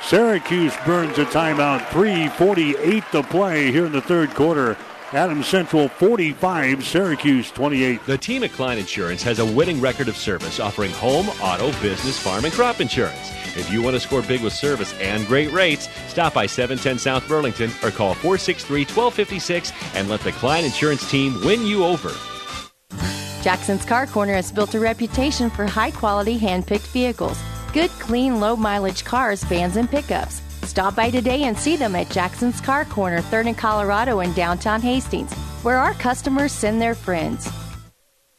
Syracuse burns a timeout. 3:48 to play here in the third quarter. Adams Central 45, Syracuse 28. The team at Klein Insurance has a winning record of service offering home, auto, business, farm, and crop insurance. If you want to score big with service and great rates, stop by 710 South Burlington or call 463 1256 and let the Klein Insurance team win you over. Jackson's Car Corner has built a reputation for high quality hand picked vehicles. Good, clean, low mileage cars, vans, and pickups. Stop by today and see them at Jackson's Car Corner, 3rd and Colorado in downtown Hastings, where our customers send their friends.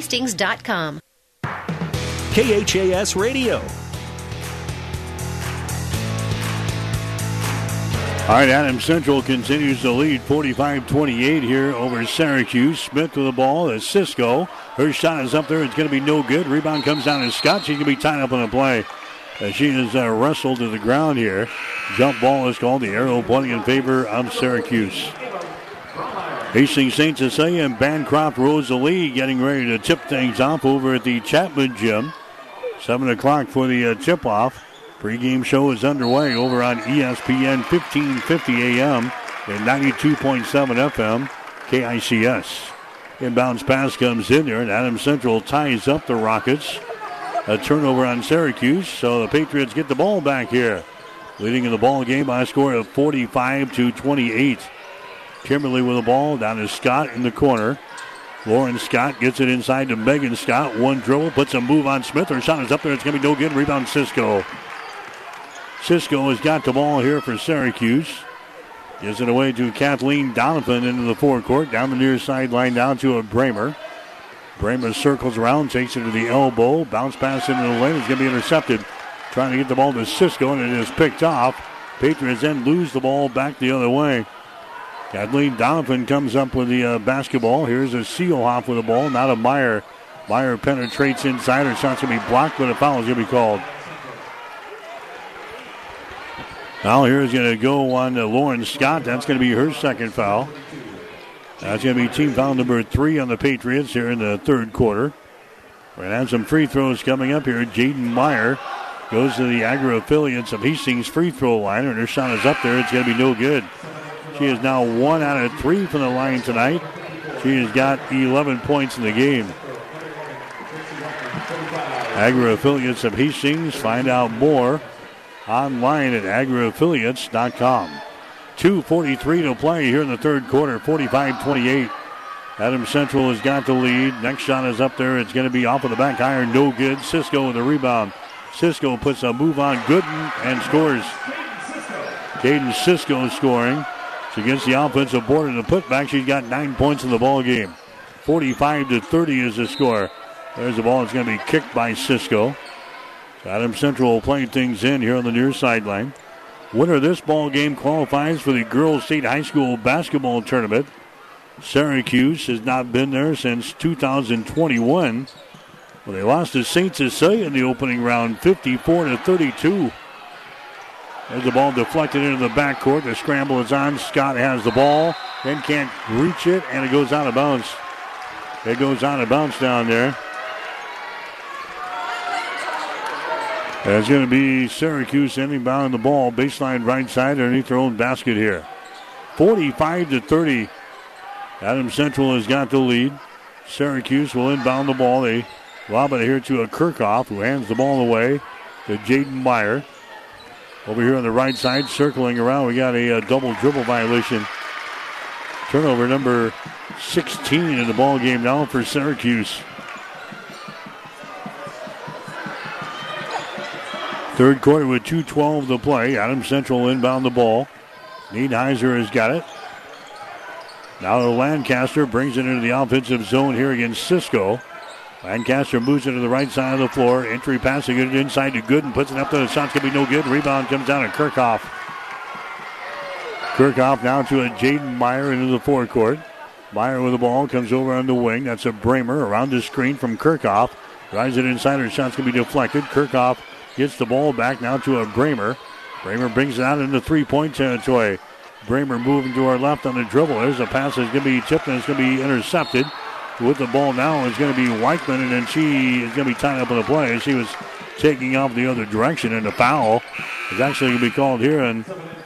Hastings.com. KHAS Radio. All right, Adam Central continues to lead 45 28 here over Syracuse. Smith with the ball as Cisco. Her shot is up there. It's going to be no good. Rebound comes down to Scott. She's going to be tied up on the play. As she is uh, wrestled to the ground here. Jump ball is called. The arrow pointing in favor of Syracuse. Hastings St. Cecilia and Bancroft Rosalie getting ready to tip things off over at the Chapman Gym. 7 o'clock for the uh, tip off. Pre-game show is underway over on ESPN 1550 AM and 92.7 FM KICS. Inbounds pass comes in there, and Adam Central ties up the Rockets. A turnover on Syracuse, so the Patriots get the ball back here. Leading in the ball game by a score of 45 to 28. Kimberly with the ball down to Scott in the corner. Lauren Scott gets it inside to Megan Scott. One dribble, puts a move on Smith. Her shot is up there. It's going to be no good. Rebound Cisco. Cisco has got the ball here for Syracuse. Gives it away to Kathleen Donovan into the forecourt. Down the near sideline, down to a Bramer. Bramer circles around, takes it to the elbow. Bounce pass into the lane. It's going to be intercepted. Trying to get the ball to Cisco, and it is picked off. Patriots then lose the ball back the other way. Kathleen Donovan comes up with the uh, basketball. Here's a Seelhoff with the ball, not a Meyer. Meyer penetrates inside. Her shot's going to be blocked, but a foul is going to be called. Now here's going to go on to Lauren Scott. That's going to be her second foul. That's going to be team foul number three on the Patriots here in the third quarter. We're going to have some free throws coming up here. Jaden Meyer goes to the Agri affiliates of Hastings free throw line, and her shot is up there. It's going to be no good. She is now one out of three from the line tonight. She has got 11 points in the game. Agri affiliates of Hastings. Find out more online at agriaffiliates.com. 2.43 to play here in the third quarter, 45 28. Adam Central has got the lead. Next shot is up there. It's going to be off of the back iron. No good. Cisco with the rebound. Cisco puts a move on Gooden and scores. Caden Cisco scoring. She gets the offensive board and the putback. She's got nine points in the ball game. 45 to 30 is the score. There's the ball. It's going to be kicked by Cisco. Adam Central playing things in here on the near sideline. Winner of this ball game qualifies for the Girls State High School basketball tournament. Syracuse has not been there since 2021. Well, they lost to St. Cecilia in the opening round, 54 to 32. There's the ball deflected into the backcourt. The scramble is on. Scott has the ball, then can't reach it, and it goes out of bounds. It goes out of bounds down there. It's going to be Syracuse ending inbound the ball, baseline right side underneath their own basket here. 45 to 30. Adam Central has got the lead. Syracuse will inbound the ball. They lob it here to a Kirchhoff who hands the ball away to Jaden Meyer. Over here on the right side, circling around, we got a, a double dribble violation. Turnover number 16 in the ball game now for Syracuse. Third quarter with 2.12 to play. Adam Central inbound the ball. Nienheiser has got it. Now Lancaster brings it into the offensive zone here against Cisco. Lancaster moves it to the right side of the floor. Entry pass, passing it inside to Gooden. Puts it up there. The shot's going to be no good. Rebound comes down to Kirchhoff. Kirchhoff now to a Jaden Meyer into the forecourt. Meyer with the ball comes over on the wing. That's a Bramer around the screen from Kirchhoff. Drives it inside. Her shot's going to be deflected. Kirchhoff Gets the ball back now to a Bramer. Bramer brings it out into three point territory. Bramer moving to our left on the dribble. There's a pass that's going to be tipped and it's going to be intercepted. With the ball now is going to be Weichman, and then she is going to be tied up in the play. She was taking off the other direction, and the foul is actually going to be called here on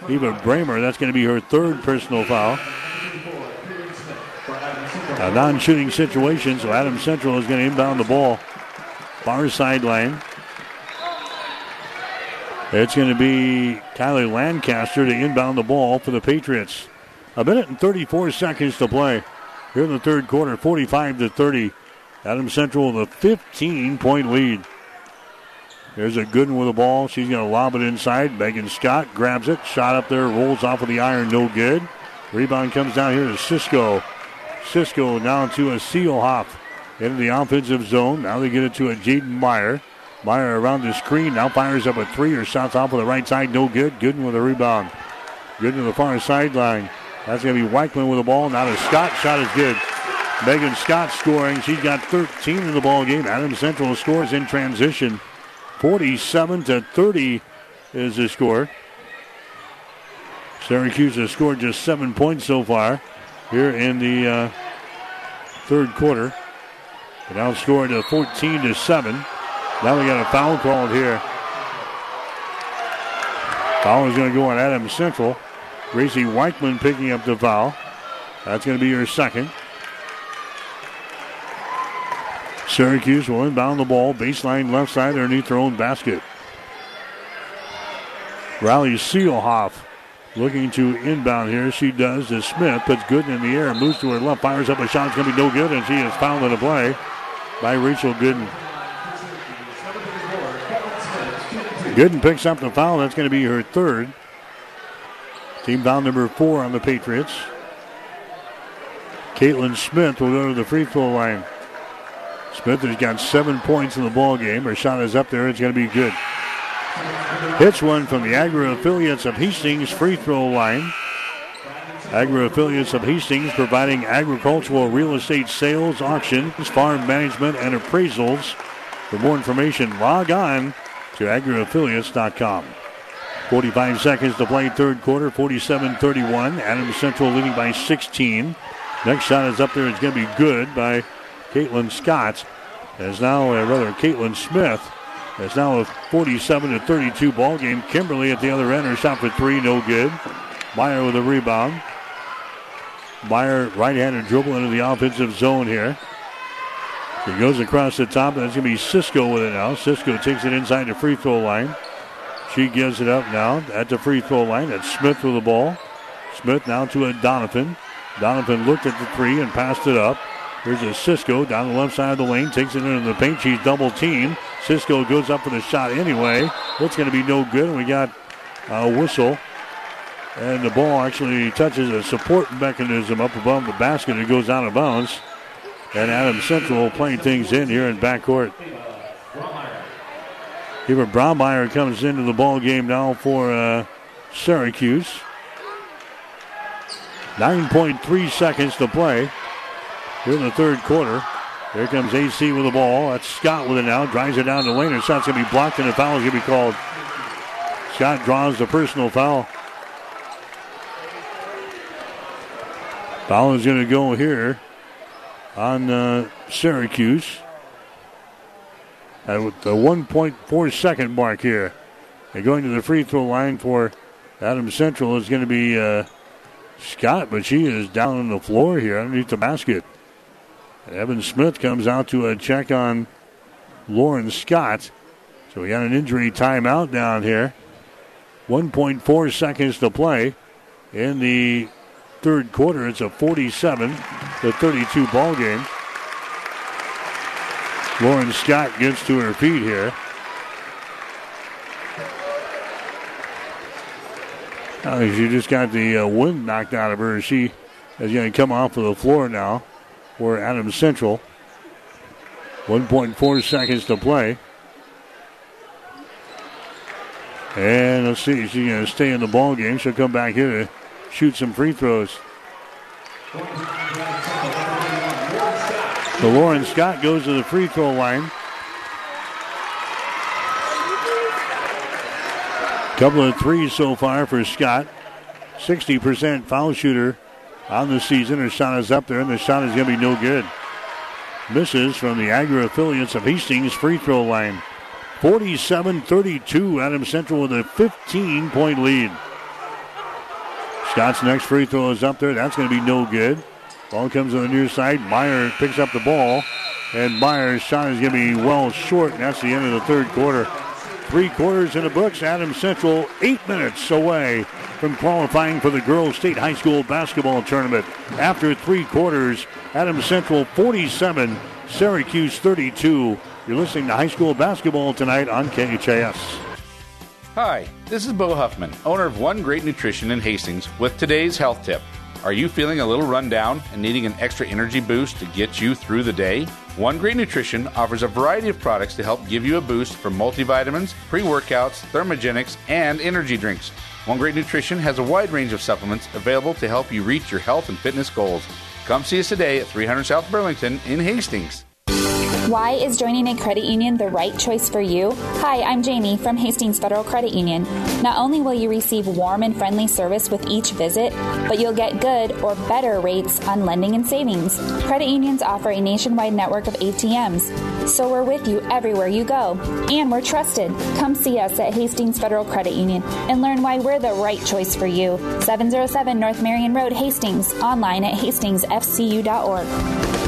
Eva Bramer. That's going to be her third personal foul. A non shooting situation, so Adam Central is going to inbound the ball. Far sideline. It's going to be Tyler Lancaster to inbound the ball for the Patriots. A minute and 34 seconds to play here in the third quarter, 45 to 30. Adam Central with a 15 point lead. There's a good one with the ball. She's going to lob it inside. Megan Scott grabs it. Shot up there, rolls off of the iron, no good. Rebound comes down here to Cisco. Cisco now to a Seelhoff into the offensive zone. Now they get it to a Jaden Meyer. Meyer around the screen. Now fires up a three or shots off of the right side. No good. Gooden with a rebound. Gooden to the far sideline. That's going to be Weichman with the ball. Now to Scott. Shot is good. Megan Scott scoring. She's got 13 in the ball game. Adam Central scores in transition. 47 to 30 is the score. Syracuse has scored just seven points so far here in the uh, third quarter. It outscored to 14 to 7. Now we got a foul called here. Foul is going to go on Adam Central. Gracie Weichman picking up the foul. That's going to be your second. Syracuse will inbound the ball, baseline left side underneath their own basket. Riley Seelhoff looking to inbound here. She does as Smith puts Gooden in the air, moves to her left, fires up a shot. It's going to be no good, and she is fouled in the play by Rachel Gooden. Gooden picks up the foul. That's going to be her third. Team foul number four on the Patriots. Caitlin Smith will go to the free throw line. Smith has got seven points in the ball game. Her shot is up there. It's going to be good. Hits one from the Agri affiliates of Hastings free throw line. Agri affiliates of Hastings providing agricultural real estate sales, auctions, farm management, and appraisals. For more information, log on to agriaffiliates.com. 45 seconds to play third quarter, 47 31. Adams Central leading by 16. Next shot is up there. It's going to be good by Caitlin Scott. As now, uh, rather, Caitlin Smith. It's now a 47 to 32 ball game. Kimberly at the other end. Her shot for three, no good. Meyer with a rebound. Meyer right-handed dribble into the offensive zone here. He goes across the top. That's going to be Cisco with it now. Cisco takes it inside the free throw line. She gives it up now at the free throw line. That's Smith with the ball. Smith now to a Donovan. Donovan looked at the three and passed it up. Here's a Cisco down the left side of the lane, takes it into the paint. She's double teamed. Cisco goes up for the shot anyway. It's going to be no good. We got a whistle. And the ball actually touches a support mechanism up above the basket. It goes out of bounds. And Adam Central playing things in here in backcourt. Here, Brommeyer comes into the ball game now for uh, Syracuse. 9.3 seconds to play here in the third quarter. Here comes AC with the ball. That's Scott with it now. Drives it down the lane. And shot's going to be blocked, and the foul is going to be called. Scott draws the personal foul. Foul is going to go here on uh, Syracuse at the 1.4 second mark here. And going to the free throw line for Adam Central is going to be uh, Scott, but she is down on the floor here underneath the basket. And Evan Smith comes out to a check on Lauren Scott. So we got an injury timeout down here. 1.4 seconds to play in the third quarter. It's a 47 to 32 ball game. Lauren Scott gets to her feet here. Uh, she just got the uh, wind knocked out of her. She is going to come off of the floor now for Adams Central. 1.4 seconds to play. And let's see, she's going to stay in the ball game. She'll come back here to shoot some free throws. So Lauren Scott goes to the free throw line. Couple of threes so far for Scott. 60% foul shooter on the season. Her shot is up there, and the shot is going to be no good. Misses from the Agri affiliates of Hastings free throw line. 47 32. Adam Central with a 15 point lead. Scott's next free throw is up there. That's going to be no good. Ball comes on the near side. Meyer picks up the ball, and Meyer's shot is going to be well short, and that's the end of the third quarter. Three quarters in the books. Adam Central eight minutes away from qualifying for the Girls State High School Basketball Tournament. After three quarters, Adam Central 47, Syracuse 32. You're listening to high school basketball tonight on KHAS. Hi, this is Bo Huffman, owner of One Great Nutrition in Hastings, with today's health tip. Are you feeling a little run down and needing an extra energy boost to get you through the day? One Great Nutrition offers a variety of products to help give you a boost from multivitamins, pre workouts, thermogenics, and energy drinks. One Great Nutrition has a wide range of supplements available to help you reach your health and fitness goals. Come see us today at 300 South Burlington in Hastings. Why is joining a credit union the right choice for you? Hi, I'm Jamie from Hastings Federal Credit Union. Not only will you receive warm and friendly service with each visit, but you'll get good or better rates on lending and savings. Credit unions offer a nationwide network of ATMs, so we're with you everywhere you go. And we're trusted. Come see us at Hastings Federal Credit Union and learn why we're the right choice for you. 707 North Marion Road, Hastings, online at hastingsfcu.org.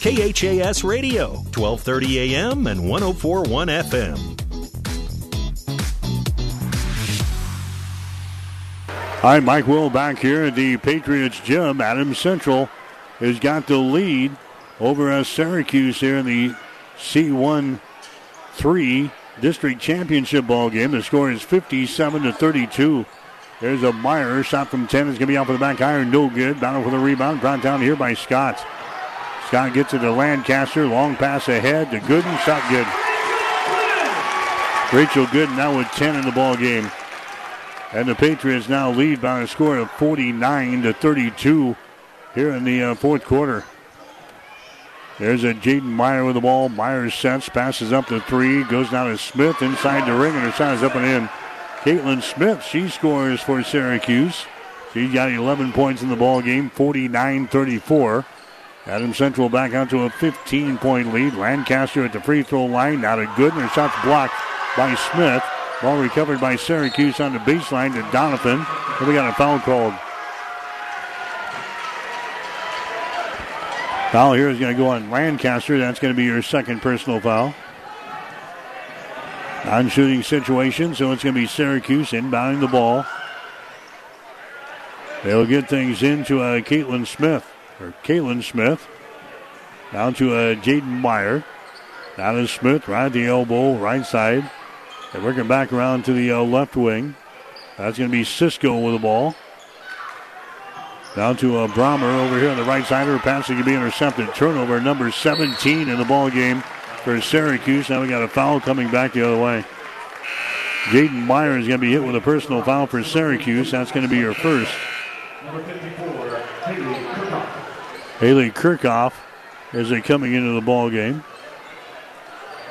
KHAS Radio, 1230 AM and 1041 FM. Hi, Mike Will back here at the Patriots gym. Adams Central has got the lead over uh, Syracuse here in the C1 3 district championship ball game. The score is 57 to 32. There's a Meyer shot from 10 is going to be off of the back iron, no good. Battle for the rebound, brought down here by Scott. Scott gets it to Lancaster. Long pass ahead to Gooden. Shot good. Rachel Gooden now with 10 in the ball game. And the Patriots now lead by a score of 49 to 32 here in the uh, fourth quarter. There's a Jaden Meyer with the ball. Meyer sets, passes up the three, goes down to Smith inside the ring, and her shot is up and in. Caitlin Smith, she scores for Syracuse. She's got 11 points in the ball game, 49-34. Adam Central back out to a 15-point lead. Lancaster at the free throw line, not a good, and her shot's blocked by Smith. Ball recovered by Syracuse on the baseline to Donovan. And we got a foul called. Foul here is going to go on Lancaster. That's going to be your second personal foul. Non shooting situation, so it's going to be Syracuse inbounding the ball. They'll get things into uh, Caitlin Smith, or Caitlin Smith. Down to uh, Jaden Meyer. Down to Smith, right at the elbow, right side. They're working back around to the uh, left wing. That's going to be Cisco with the ball. Down to uh, Bramer over here on the right side. Her passing can be intercepted. Turnover number 17 in the ball game for Syracuse. Now we got a foul coming back the other way. Jaden Meyer is going to be hit with a personal foul for Syracuse. That's going to be your first. Haley Kirchhoff is coming into the ball game.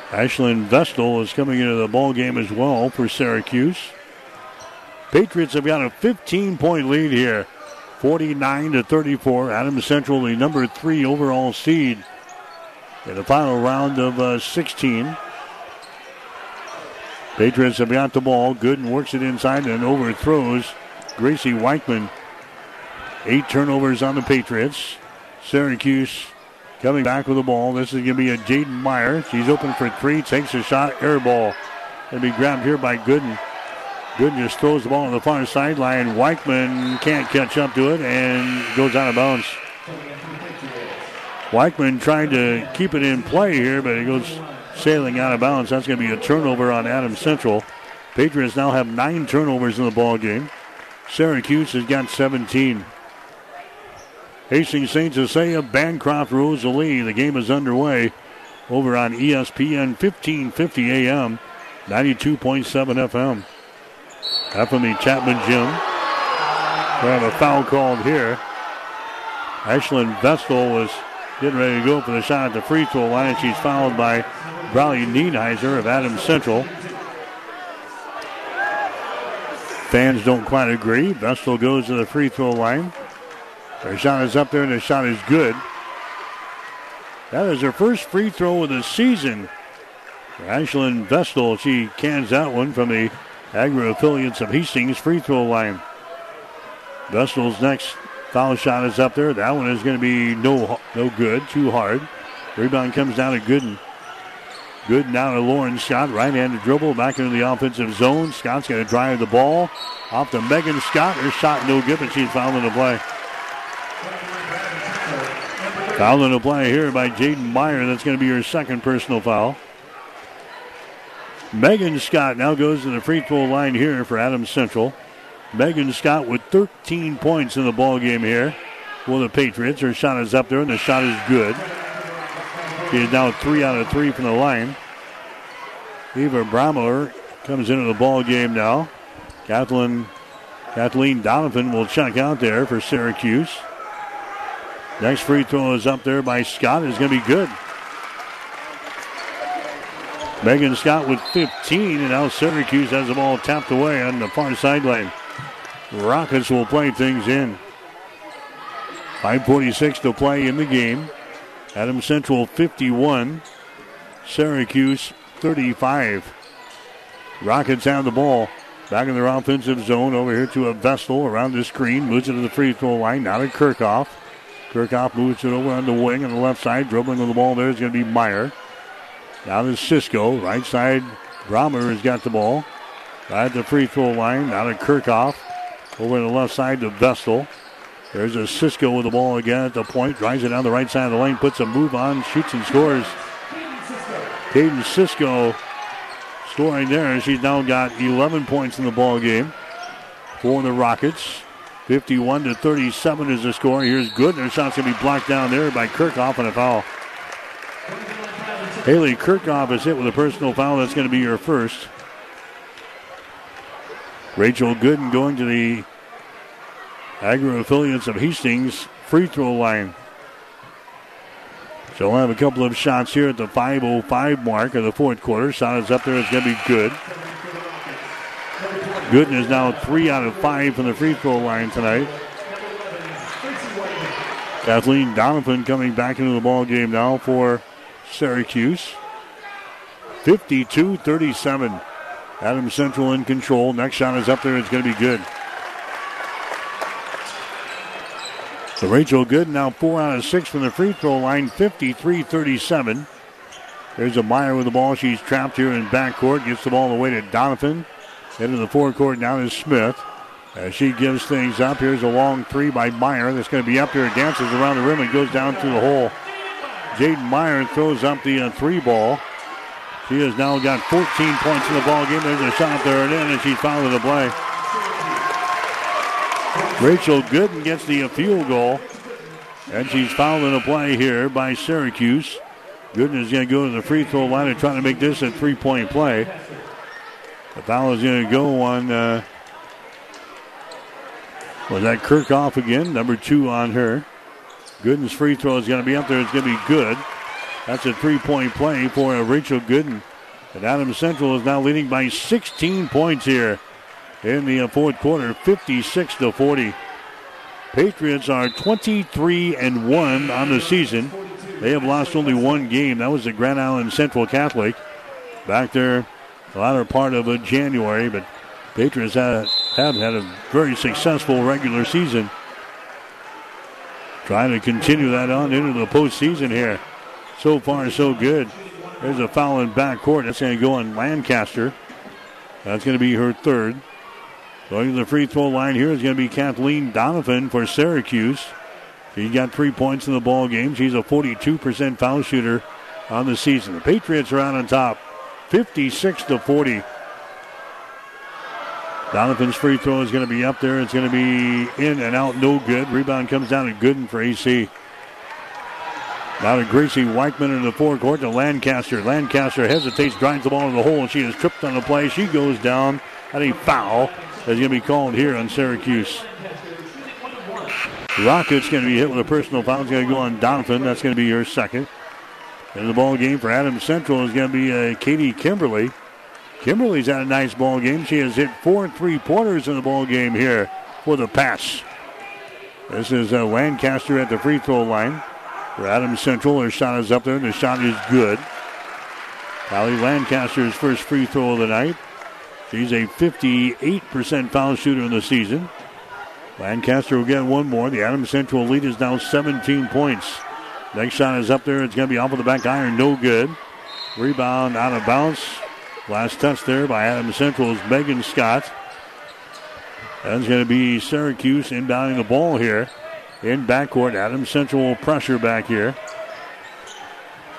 Ashlyn Vestal is coming into the ball game as well for Syracuse. Patriots have got a 15 point lead here. 49 to 34. Adams Central, the number three overall seed in the final round of uh, 16. Patriots have got the ball. Gooden works it inside and overthrows Gracie Weichman. Eight turnovers on the Patriots. Syracuse coming back with the ball. This is going to be a Jaden Meyer. She's open for three. Takes a shot. Air ball. Going to be grabbed here by Gooden. Gooden just throws the ball on the far sideline. Weichman can't catch up to it and goes out of bounds. Weichman tried to keep it in play here, but it goes sailing out of bounds. That's going to be a turnover on Adams Central. Patriots now have nine turnovers in the ball game. Syracuse has got 17. Hastings St. Cecilia, Bancroft, Rosalie. The game is underway over on ESPN 1550 AM, 92.7 FM. FME Chapman Gym. We have a foul called here. Ashlyn Vestal was getting ready to go for the shot at the free throw line. She's fouled by Bradley Nienheiser of Adams Central. Fans don't quite agree. Vestal goes to the free throw line. Her shot is up there and the shot is good. That is her first free throw of the season. Ashlyn Vestal, she cans that one from the Agri affiliates of Hastings free throw line. Vestal's next foul shot is up there. That one is going to be no no good, too hard. Rebound comes down to Gooden. Good now to Lauren Scott. Right handed dribble back into the offensive zone. Scott's going to drive the ball off to Megan Scott. Her shot no good, but she's fouling the play. Foul in the play here by Jaden Meyer. That's going to be her second personal foul. Megan Scott now goes to the free throw line here for Adams Central. Megan Scott with 13 points in the ball game here for the Patriots. Her shot is up there, and the shot is good. She is now three out of three from the line. Eva Bramer comes into the ball game now. Kathleen, Kathleen Donovan will check out there for Syracuse. Next free throw is up there by Scott. Is going to be good. Megan Scott with 15, and now Syracuse has the ball tapped away on the far sideline. Rockets will play things in. 5.46 to play in the game. Adam Central 51, Syracuse 35. Rockets have the ball. Back in their offensive zone over here to a Vestal around the screen. Moves it to the free throw line. Now to Kirchhoff. Kirchhoff moves it over on the wing on the left side. Dribbling with the ball there is going to be Meyer. Now to Cisco. Right side, Bramer has got the ball. Right at the free throw line. Now to Kirchhoff. Over on the left side to Vestal. There's a Cisco with the ball again at the point. Drives it down the right side of the lane. Puts a move on. Shoots and scores. Caden Cisco scoring there. She's now got 11 points in the ball game for the Rockets. 51 to 37 is the score. Here's good. Their shot's going to be blocked down there by Kirchhoff and a foul. Haley Kirchhoff is hit with a personal foul. That's going to be your first. Rachel Gooden going to the Agri affiliates of Hastings free throw line. So we'll have a couple of shots here at the 5.05 mark of the fourth quarter. Shot is up there. It's going to be good. Gooden is now three out of five from the free throw line tonight. Kathleen Donovan coming back into the ball game now for Syracuse. 52 37. Adams Central in control. Next shot is up there. It's going to be good. So Rachel Good now four out of six from the free throw line, 53 37. There's a Meyer with the ball. She's trapped here in backcourt. Gets the ball away to Donovan. Into the forecourt now is Smith. As she gives things up, here's a long three by Meyer. That's going to be up there. Dances around the rim and goes down through the hole. Jaden Meyer throws up the uh, three ball. She has now got 14 points in the ball game. There's a shot there and in, and she's fouling the play. Rachel Gooden gets the field goal, and she's fouling the play here by Syracuse. Gooden is going to go to the free throw line and try to make this a three-point play. The foul is going to go on. Uh, was that Kirchhoff again? Number two on her. Gooden's free throw is going to be up there. It's going to be good. That's a three-point play for uh, Rachel Gooden. And Adams Central is now leading by 16 points here in the uh, fourth quarter, 56 to 40. Patriots are 23 and 1 on the season. They have lost only one game. That was the Grand Island Central Catholic back there the latter part of January. But Patriots have, have had a very successful regular season. Trying to continue that on into the postseason here. So far, so good. There's a foul in backcourt. That's going to go on Lancaster. That's going to be her third. Going to the free throw line here is going to be Kathleen Donovan for Syracuse. She got three points in the ball game. She's a 42% foul shooter on the season. The Patriots are out on top, 56 to 40. Donovan's free throw is going to be up there. It's going to be in and out, no good. Rebound comes down to Gooden for AC. Now to Gracie Weichman in the forecourt to Lancaster. Lancaster hesitates, drives the ball in the hole, and she is tripped on the play. She goes down at a foul that's going to be called here on Syracuse. Rocket's going to be hit with a personal foul. It's going to go on Donovan. That's going to be your second. And the ball game for Adams Central is going to be uh, Katie Kimberly. Kimberly's had a nice ball game. She has hit four three-pointers in the ball game here for the pass. This is uh, Lancaster at the free throw line for Adams Central. Her shot is up there, and the shot is good. Callie Lancaster's first free throw of the night. She's a 58% foul shooter in the season. Lancaster will get one more. The Adams Central lead is now 17 points. Next shot is up there. It's going to be off of the back iron. No good. Rebound out of bounds. Last touch there by Adam Central's Megan Scott. That's going to be Syracuse inbounding the ball here in backcourt. Adam Central pressure back here.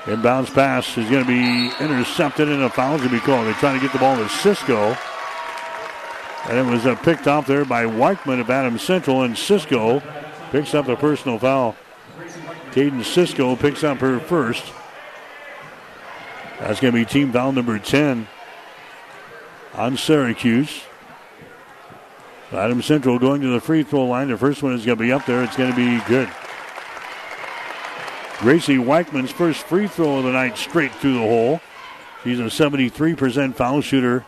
Inbounds pass is going to be intercepted and a foul to be called. They're trying to get the ball to Cisco. And it was uh, picked off there by Weichman of Adam Central, and Cisco picks up the personal foul. Caden Cisco picks up her first. That's going to be team foul number 10 on Syracuse. Adam Central going to the free throw line. The first one is going to be up there. It's going to be good. Gracie Weichman's first free throw of the night straight through the hole. She's a 73% foul shooter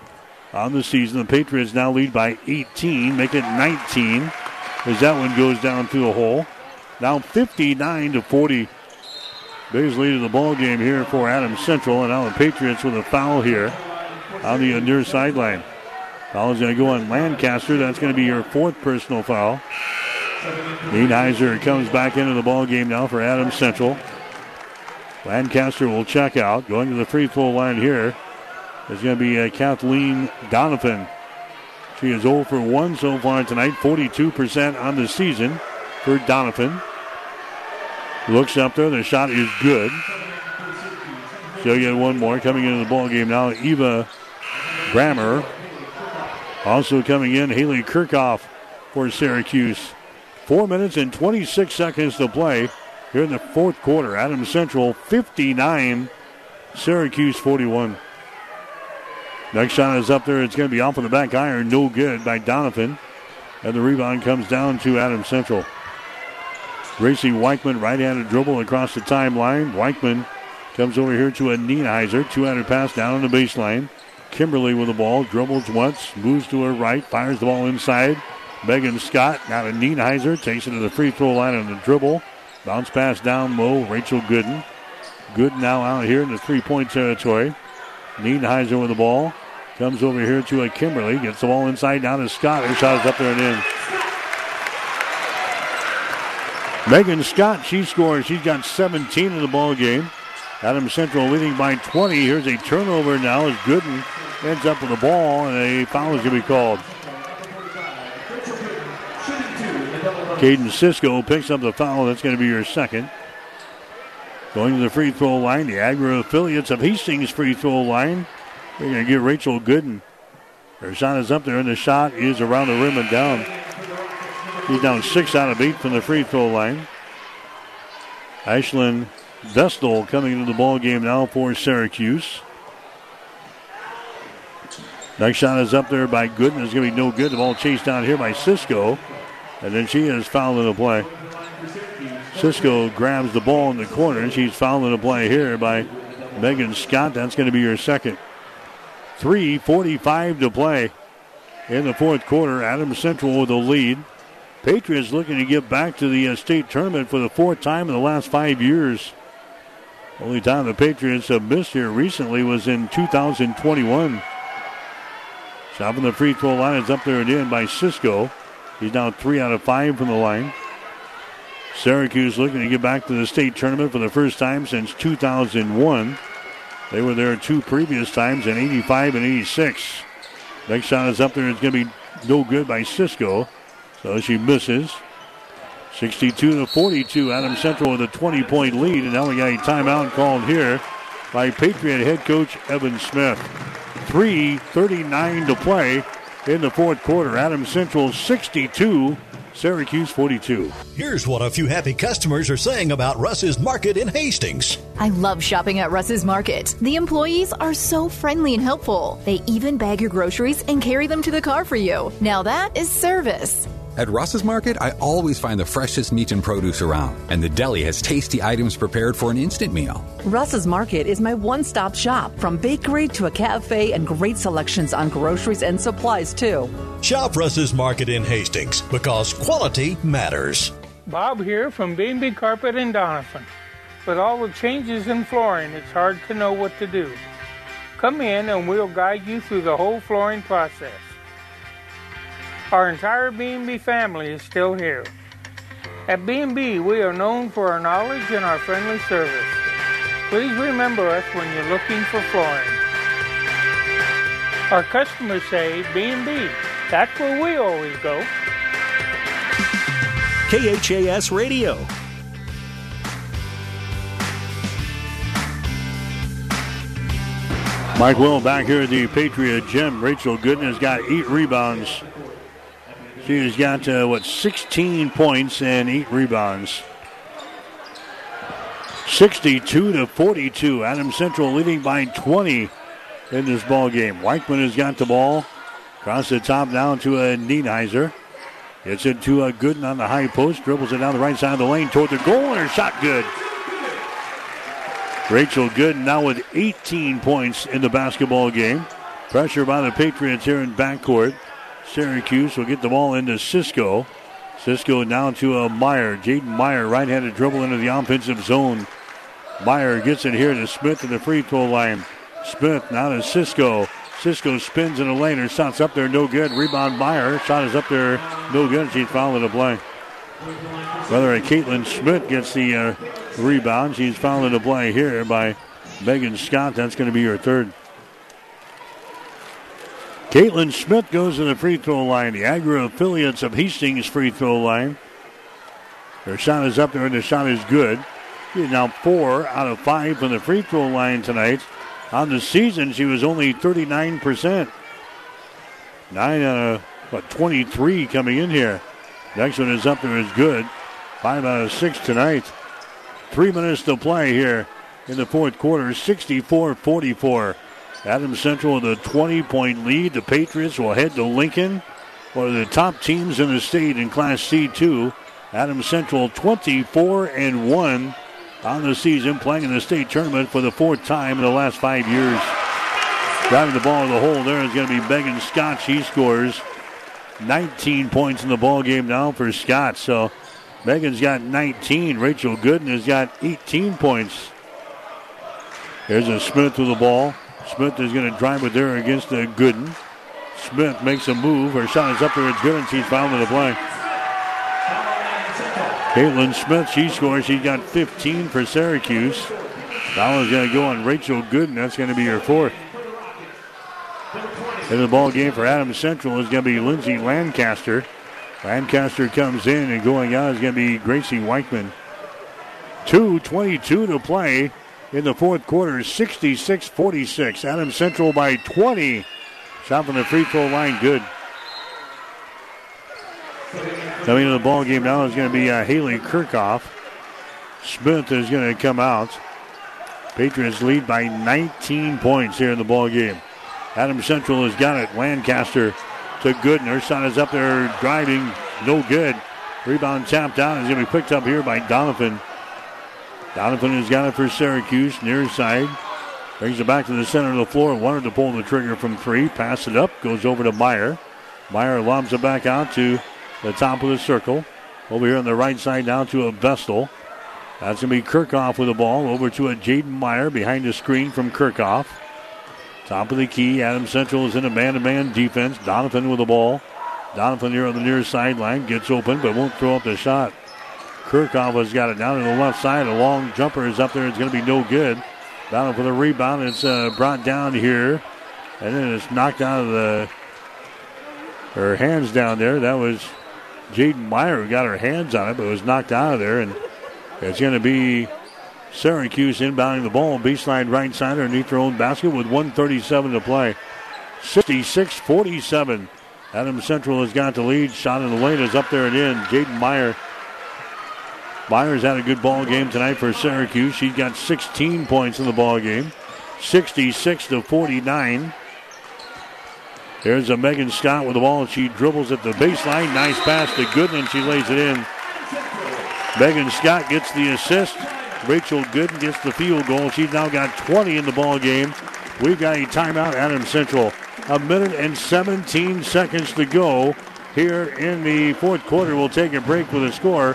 on the season. The Patriots now lead by 18, make it 19 as that one goes down through the hole. Now 59 to 40. Biggest lead of the ball game here for Adams Central, and now the Patriots with a foul here on the near sideline. Foul is going to go on Lancaster. That's going to be your fourth personal foul. Nienheiser comes back into the ball game now for Adams Central. Lancaster will check out. Going to the free throw line here is going to be uh, Kathleen Donovan. She is 0 for 1 so far tonight, 42% on the season for Donovan. Looks up there, the shot is good. She'll get one more coming into the ball game now. Eva Bramer. Also coming in, Haley Kirchhoff for Syracuse. Four minutes and 26 seconds to play here in the fourth quarter. Adams Central 59, Syracuse 41. Next shot is up there. It's going to be off of the back iron. No good by Donovan. And the rebound comes down to Adams Central. Gracie Weichman, right-handed dribble across the timeline. Weichman comes over here to a Nienheiser. Two-handed pass down on the baseline. Kimberly with the ball, dribbles once, moves to her right, fires the ball inside. Megan Scott got a Nienheiser, takes it to the free throw line on the dribble. Bounce pass down low, Rachel Gooden. Gooden now out here in the three point territory. Nienheiser with the ball. Comes over here to a Kimberly. Gets the ball inside down to Scott. Her shot is up there and in. Megan Scott, she scores. She's got 17 in the ball game. Adam Central leading by 20. Here's a turnover now as Gooden ends up with the ball, and a foul is going to be called. Caden Cisco picks up the foul. That's going to be your second. Going to the free throw line, the Agri affiliates of Hastings free throw line. They're going to get Rachel Gooden. Her shot is up there, and the shot is around the rim and down. She's down six out of eight from the free throw line. Ashlyn Vestal coming into the ball game now for Syracuse. Next shot is up there by Gooden. It's going to be no good. The ball chased down here by Cisco. And then she is fouled in the play. Cisco grabs the ball in the corner, and she's fouled in the play here by Megan Scott. That's going to be your second. 3.45 to play in the fourth quarter. Adams Central with the lead. Patriots looking to get back to the uh, state tournament for the fourth time in the last five years. Only time the Patriots have missed here recently was in 2021. Shot from the free throw line is up there and in by Cisco. He's now three out of five from the line. Syracuse looking to get back to the state tournament for the first time since 2001. They were there two previous times in 85 and 86. Next shot is up there. It's going to be no good by Cisco. So she misses. 62 to 42. Adam Central with a 20 point lead. And now we got a timeout called here by Patriot head coach Evan Smith. 3.39 to play in the fourth quarter. Adam Central 62. Syracuse 42. Here's what a few happy customers are saying about Russ's Market in Hastings. I love shopping at Russ's Market. The employees are so friendly and helpful. They even bag your groceries and carry them to the car for you. Now that is service. At Russ's Market, I always find the freshest meat and produce around, and the deli has tasty items prepared for an instant meal. Russ's Market is my one stop shop, from bakery to a cafe and great selections on groceries and supplies, too. Shop Russ's Market in Hastings because quality matters. Bob here from B&B Carpet in Donovan. With all the changes in flooring, it's hard to know what to do. Come in and we'll guide you through the whole flooring process. Our entire B&B family is still here. At B&B, we are known for our knowledge and our friendly service. Please remember us when you're looking for flooring. Our customers say B&B. That's where we always go. KHAS Radio. Mike Will back here at the Patriot Gym. Rachel Gooden has got eight rebounds. She's got, uh, what, 16 points and eight rebounds. 62 to 42. Adam Central leading by 20 in this ball game. Weichman has got the ball. Across the top down to a Nienheiser. Gets it to a Gooden on the high post. Dribbles it down the right side of the lane toward the goal, and her shot good. Rachel Gooden now with 18 points in the basketball game. Pressure by the Patriots here in backcourt. Syracuse will get the ball into Cisco. Cisco down to a Meyer. Jaden Meyer, right handed dribble into the offensive zone. Meyer gets it here to Smith in the free throw line. Smith now to Cisco. Cisco spins in the lane. Her shot's up there, no good. Rebound Meyer. Shot is up there, no good. She's fouling the play. Whether Caitlin Smith gets the uh, rebound, she's fouling the play here by Megan Scott. That's going to be her third. Caitlin Smith goes to the free throw line. The Agri affiliates of Hastings free throw line. Her shot is up there, and the shot is good. She's now four out of five from the free throw line tonight. On the season, she was only 39%. Nine out of, what, 23 coming in here. Next one is up there is good. Five out of six tonight. Three minutes to play here in the fourth quarter. 64 44. Adams Central with a 20 point lead. The Patriots will head to Lincoln, one of the top teams in the state in Class C2. Adams Central 24 and 1 on the season, playing in the state tournament for the fourth time in the last five years. Driving the ball in the hole there is going to be Megan Scott. She scores 19 points in the ball game now for Scott. So Megan's got 19. Rachel Gooden has got 18 points. There's a Smith with the ball. Smith is going to drive it there against the Gooden. Smith makes a move. Her shot is up there. It's good, and she's fouled in the play. Caitlin Smith, she scores. She's got 15 for Syracuse. Foul is going to go on Rachel Gooden. That's going to be her fourth. In the ball game for Adams Central is going to be Lindsay Lancaster. Lancaster comes in and going out is going to be Gracie Weichman. 2.22 to play in the fourth quarter, 66 46. Adams Central by 20. Shot from the free throw line, good. Coming into the ball game now is going to be uh, Haley Kirchhoff. Smith is going to come out. Patriots lead by 19 points here in the ball game. Adams Central has got it. Lancaster to Gooden. Shot is up there driving. No good. Rebound tapped out. Is going to be picked up here by Donovan. Donovan has got it for Syracuse. Near side. Brings it back to the center of the floor. Wanted to pull the trigger from three. Pass it up. Goes over to Meyer. Meyer lobs it back out to the top of the circle. Over here on the right side now to a Vestal. That's going to be Kirchhoff with the ball. Over to a Jaden Meyer behind the screen from Kirchhoff. Top of the key. Adam Central is in a man to man defense. Donovan with the ball. Donovan here on the near sideline. Gets open but won't throw up the shot. Kirchhoff has got it down to the left side. A long jumper is up there. It's going to be no good. Down for the rebound. It's uh, brought down here. And then it's knocked out of the her hands down there. That was Jaden Meyer who got her hands on it, but it was knocked out of there. And it's going to be Syracuse inbounding the ball. Baseline right side underneath their own basket with 137 to play. 66 47. Adam Central has got the lead. Shot in the lane is up there and in. Jaden Meyer. Meyer's had a good ball game tonight for Syracuse. She's got 16 points in the ball game. 66 to 49. There's a Megan Scott with the ball. She dribbles at the baseline. Nice pass to Gooden. She lays it in. Megan Scott gets the assist. Rachel Gooden gets the field goal. She's now got 20 in the ball game. We've got a timeout, Adams Central. A minute and 17 seconds to go here in the fourth quarter. We'll take a break with a score.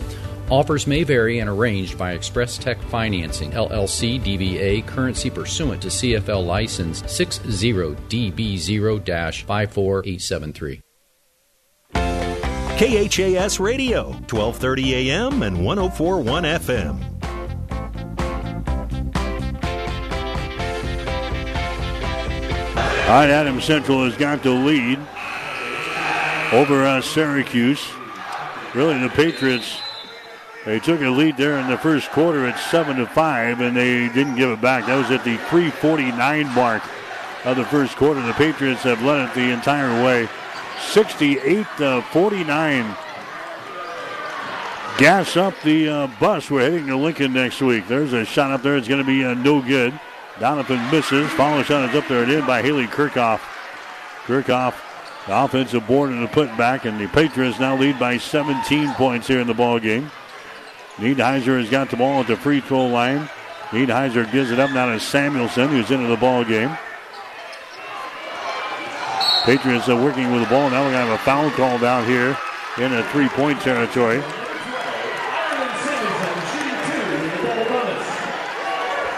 Offers may vary and arranged by Express Tech Financing, LLC DBA, currency pursuant to CFL license 60DB0 54873. KHAS Radio, 1230 AM and 1041 FM. All right, Adam Central has got the lead over uh, Syracuse. Really, the Patriots they took a lead there in the first quarter at seven to five, and they didn't give it back. That was at the 3:49 mark of the first quarter. The Patriots have led it the entire way, 68 to 49. Gas up the uh, bus. We're heading to Lincoln next week. There's a shot up there. It's going to be uh, no good. Donovan misses. Follow shot is up there and in by Haley Kirchhoff. Kirchhoff, the offensive board and the putback, and the Patriots now lead by 17 points here in the ball game. Nienheiser has got the ball at the free throw line. Nienheiser gives it up now to Samuelson, who's into the ball game. Patriots are working with the ball. Now we're going to have a foul called out here in a three point territory.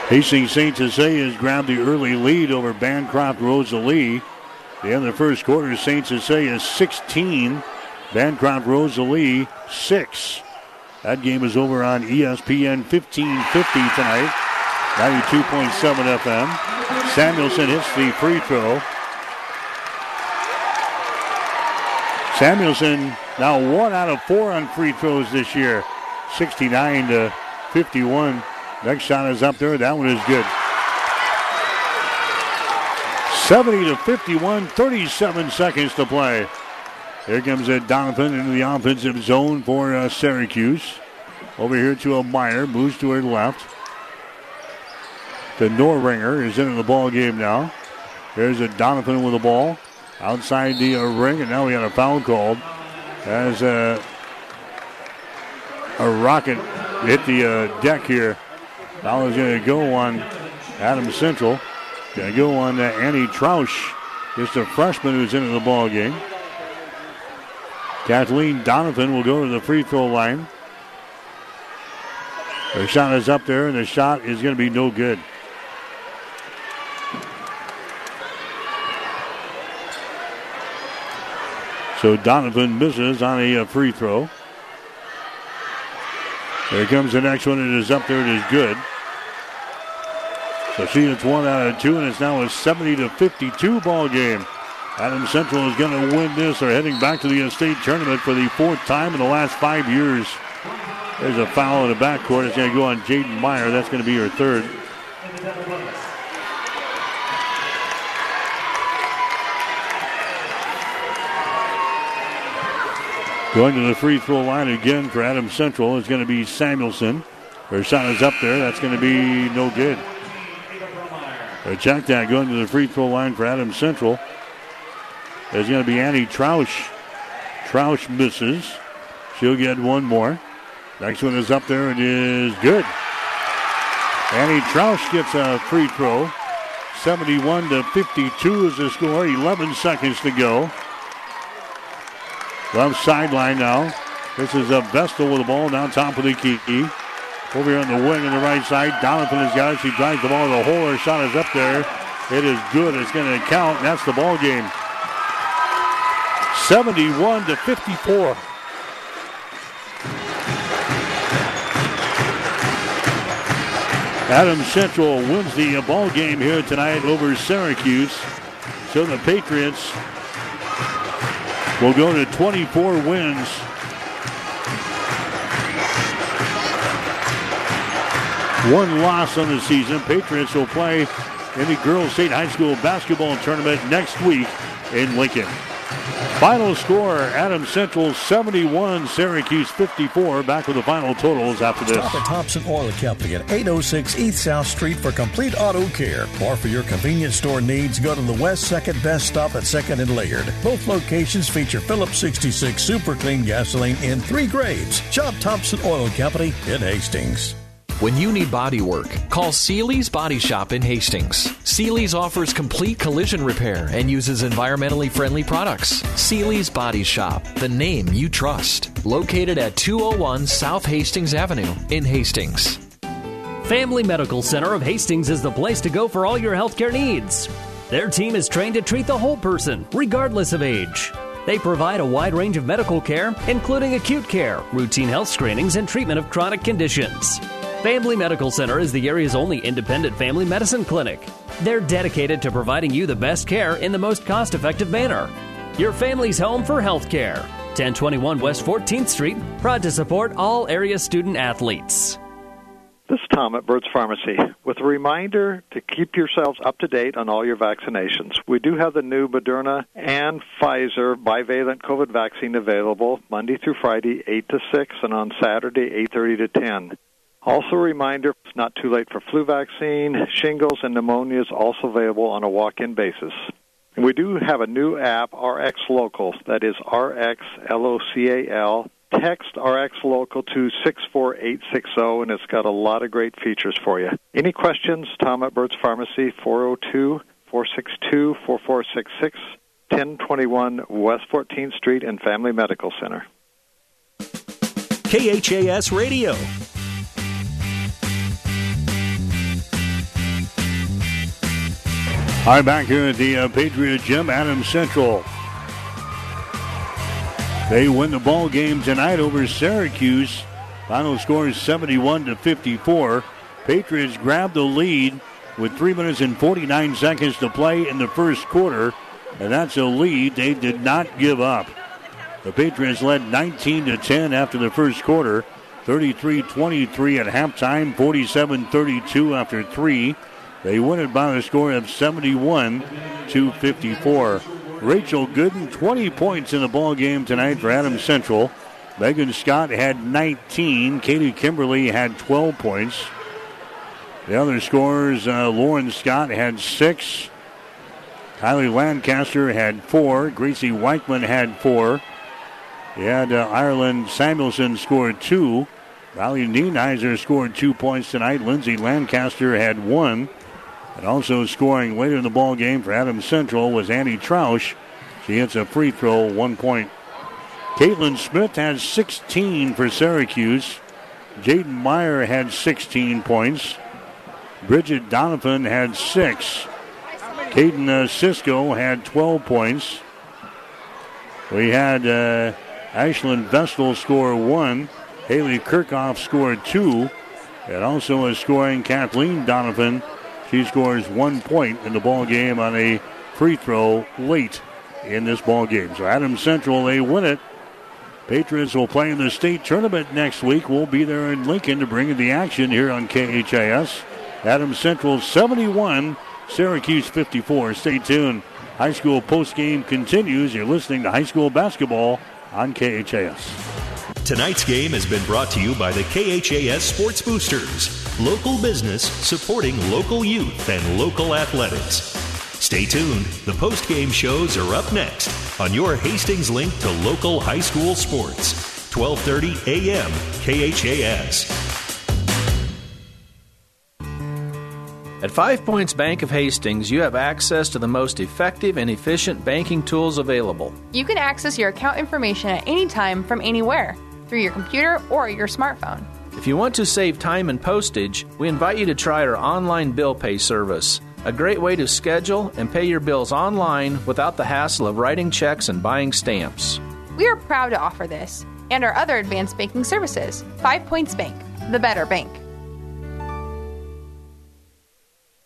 Hastings St. Cecilia has grabbed the early lead over Bancroft Rosalie. The end of the first quarter, St. Cecilia 16, Bancroft Rosalie 6. That game is over on ESPN 1550 tonight, 92.7 FM. Samuelson hits the free throw. Samuelson now one out of four on free throws this year, 69 to 51. Next shot is up there. That one is good. 70 to 51, 37 seconds to play. Here comes a Donovan into the offensive zone for uh, Syracuse. Over here to a Meyer, moves to her left. The Norringer is into the ball game now. There's a Donovan with the ball outside the uh, ring, and now we got a foul called as uh, a rocket hit the uh, deck here. Foul is going to go on Adam Central. Going to go on uh, Annie Troush, just a freshman who's into the ball game. Kathleen Donovan will go to the free throw line. The shot is up there, and the shot is going to be no good. So Donovan misses on a uh, free throw. There comes the next one. It is up there. It is good. So see, it's one out of two, and it's now a 70 to 52 ball game. Adams Central is going to win this. They're heading back to the state tournament for the fourth time in the last five years. There's a foul in the backcourt. It's going to go on Jaden Meyer. That's going to be her third. Going to the free throw line again for Adam Central is going to be Samuelson. Her shot is up there. That's going to be no good. check that going to the free throw line for Adam Central. There's going to be Annie Troush. Troush misses. She'll get one more. Next one is up there and is good. Annie Troush gets a free throw. 71 to 52 is the score. 11 seconds to go. Left sideline now. This is a Vestal with the ball down top of the key. Over here on the wing on the right side. Donovan has got it. She drives the ball to the hole. Her shot is up there. It is good. It's going to count. That's the ball game. 71 to 54. Adams Central wins the ball game here tonight over Syracuse. So the Patriots will go to 24 wins. One loss on the season. Patriots will play in the Girls State High School basketball tournament next week in Lincoln. Final score, Adams Central 71, Syracuse 54. Back with the final totals after this. Stop at Thompson Oil Company at 806 East South Street for complete auto care. Or for your convenience store needs, go to the West 2nd Best Stop at 2nd and Laird. Both locations feature Phillips 66 Super Clean gasoline in three grades. Shop Thompson Oil Company in Hastings. When you need body work, call Seely's Body Shop in Hastings. Seely's offers complete collision repair and uses environmentally friendly products. Seely's Body Shop, the name you trust. Located at 201 South Hastings Avenue in Hastings. Family Medical Center of Hastings is the place to go for all your healthcare needs. Their team is trained to treat the whole person, regardless of age. They provide a wide range of medical care, including acute care, routine health screenings, and treatment of chronic conditions. Family Medical Center is the area's only independent family medicine clinic. They're dedicated to providing you the best care in the most cost effective manner. Your family's home for health care. 1021 West 14th Street, proud to support all area student athletes. This is Tom at Bird's Pharmacy with a reminder to keep yourselves up to date on all your vaccinations. We do have the new Moderna and Pfizer bivalent COVID vaccine available Monday through Friday, 8 to 6, and on Saturday, 8.30 to 10. Also, a reminder it's not too late for flu vaccine, shingles, and pneumonia is also available on a walk in basis. We do have a new app, RX Local, that is RX L O C A L. Text RX Local to 64860, and it's got a lot of great features for you. Any questions? Tom at Bird's Pharmacy, 402 462 4466, 1021 West 14th Street and Family Medical Center. KHAS Radio. Right, back here at the uh, Patriot Gym, Adams Central. They win the ball game tonight over Syracuse. Final score is 71 to 54. Patriots grab the lead with 3 minutes and 49 seconds to play in the first quarter, and that's a lead they did not give up. The Patriots led 19 to 10 after the first quarter, 33-23 at halftime, 47-32 after 3. They win it by the score of 71 to 54. Rachel Gooden, 20 points in the ball game tonight for Adams Central. Megan Scott had 19. Katie Kimberly had 12 points. The other scorers, uh, Lauren Scott had six. Kylie Lancaster had four. Gracie Weichman had four. You had uh, Ireland Samuelson scored two. Riley Nienheiser scored two points tonight. Lindsay Lancaster had one. And also scoring later in the ball game for Adams Central was Annie Troush. She hits a free throw, one point. Caitlin Smith has 16 for Syracuse. Jaden Meyer had 16 points. Bridget Donovan had six. Caden uh, Cisco had 12 points. We had uh, Ashlyn Vestal score one. Haley Kirchhoff scored two. And also is scoring Kathleen Donovan. She scores one point in the ball game on a free throw late in this ball game. So Adams Central, they win it. Patriots will play in the state tournament next week. We'll be there in Lincoln to bring you the action here on KHAS. Adams Central 71, Syracuse 54. Stay tuned. High school post game continues. You're listening to high school basketball on KHAS. Tonight's game has been brought to you by the KHAS Sports Boosters, local business supporting local youth and local athletics. Stay tuned. The post-game shows are up next on your Hastings link to local high school sports. 12:30 a.m. KHAS. At Five Points Bank of Hastings, you have access to the most effective and efficient banking tools available. You can access your account information at any time from anywhere through your computer or your smartphone. If you want to save time and postage, we invite you to try our online bill pay service. A great way to schedule and pay your bills online without the hassle of writing checks and buying stamps. We are proud to offer this and our other advanced banking services. Five Points Bank, the better bank.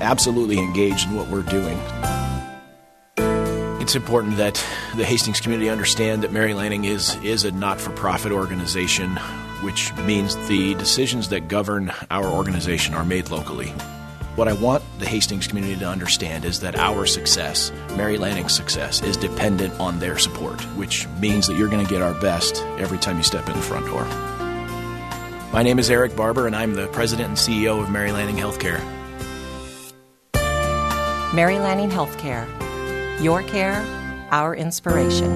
absolutely engaged in what we're doing. It's important that the Hastings community understand that Mary Lanning is, is a not for profit organization, which means the decisions that govern our organization are made locally. What I want the Hastings community to understand is that our success, Mary Lanning's success, is dependent on their support, which means that you're going to get our best every time you step in the front door. My name is Eric Barber, and I'm the president and CEO of Mary Lanning Healthcare. Mary Lanning Healthcare. Your care, our inspiration.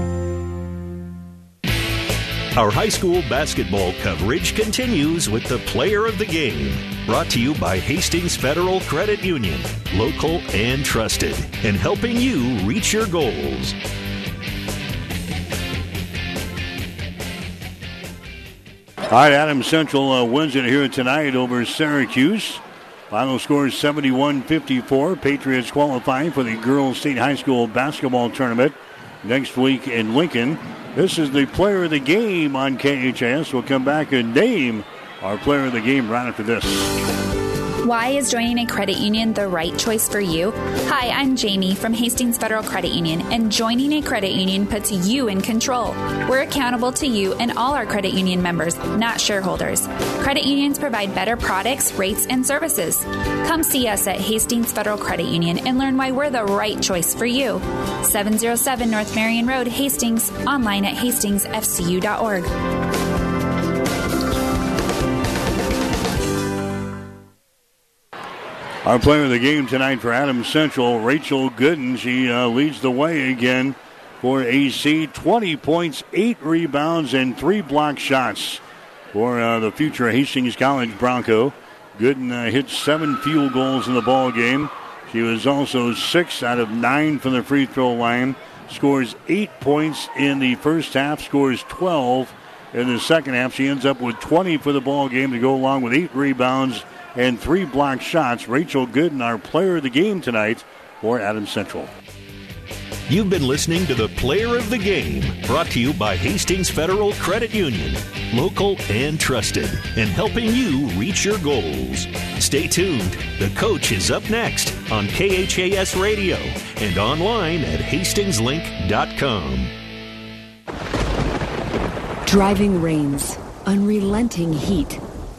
Our high school basketball coverage continues with the player of the game. Brought to you by Hastings Federal Credit Union, local and trusted, and helping you reach your goals. All right, Adams Central uh, wins it here tonight over Syracuse. Final score is 71 54. Patriots qualifying for the Girls State High School basketball tournament next week in Lincoln. This is the player of the game on KHAS. We'll come back and name our player of the game right after this. Why is joining a credit union the right choice for you? Hi, I'm Jamie from Hastings Federal Credit Union, and joining a credit union puts you in control. We're accountable to you and all our credit union members, not shareholders. Credit unions provide better products, rates, and services. Come see us at Hastings Federal Credit Union and learn why we're the right choice for you. 707 North Marion Road, Hastings, online at hastingsfcu.org. Our player of the game tonight for Adams Central, Rachel Gooden. She uh, leads the way again for AC. 20 points, 8 rebounds, and 3 block shots for uh, the future Hastings College Bronco. Gooden uh, hit seven field goals in the ball game. She was also six out of nine from the free throw line. Scores eight points in the first half. Scores 12 in the second half. She ends up with 20 for the ball game to go along with eight rebounds and three block shots. Rachel Gooden, our player of the game tonight for Adams Central. You've been listening to the Player of the Game, brought to you by Hastings Federal Credit Union, local and trusted, and helping you reach your goals. Stay tuned. The coach is up next on KHAS Radio and online at hastingslink.com. Driving rains, unrelenting heat,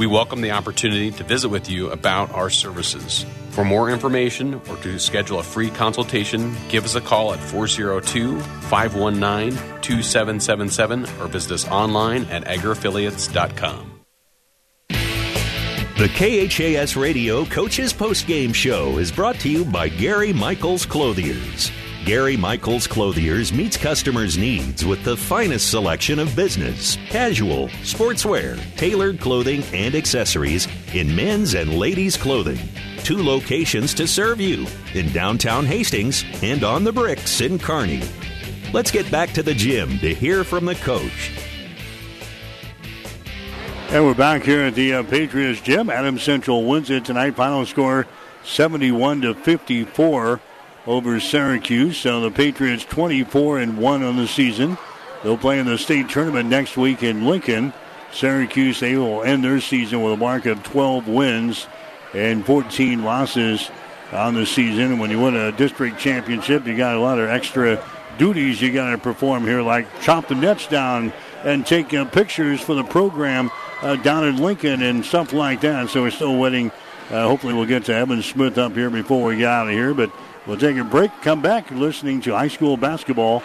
We welcome the opportunity to visit with you about our services. For more information or to schedule a free consultation, give us a call at 402 519 2777 or visit us online at agriaffiliates.com. The KHAS Radio Coaches Postgame Show is brought to you by Gary Michaels Clothiers. Gary Michaels Clothiers meets customers' needs with the finest selection of business, casual, sportswear, tailored clothing, and accessories in men's and ladies' clothing. Two locations to serve you in downtown Hastings and on the bricks in Kearney. Let's get back to the gym to hear from the coach. And we're back here at the uh, Patriots gym. Adam Central wins it tonight. Final score 71 to 54 over Syracuse. So the Patriots 24 and 1 on the season. They'll play in the state tournament next week in Lincoln. Syracuse, they will end their season with a mark of 12 wins and 14 losses on the season. And when you win a district championship, you got a lot of extra duties you got to perform here, like chop the nets down and take uh, pictures for the program uh, down in Lincoln and stuff like that. So we're still waiting. Uh, hopefully, we'll get to Evan Smith up here before we get out of here. But We'll take a break, come back, listening to high school basketball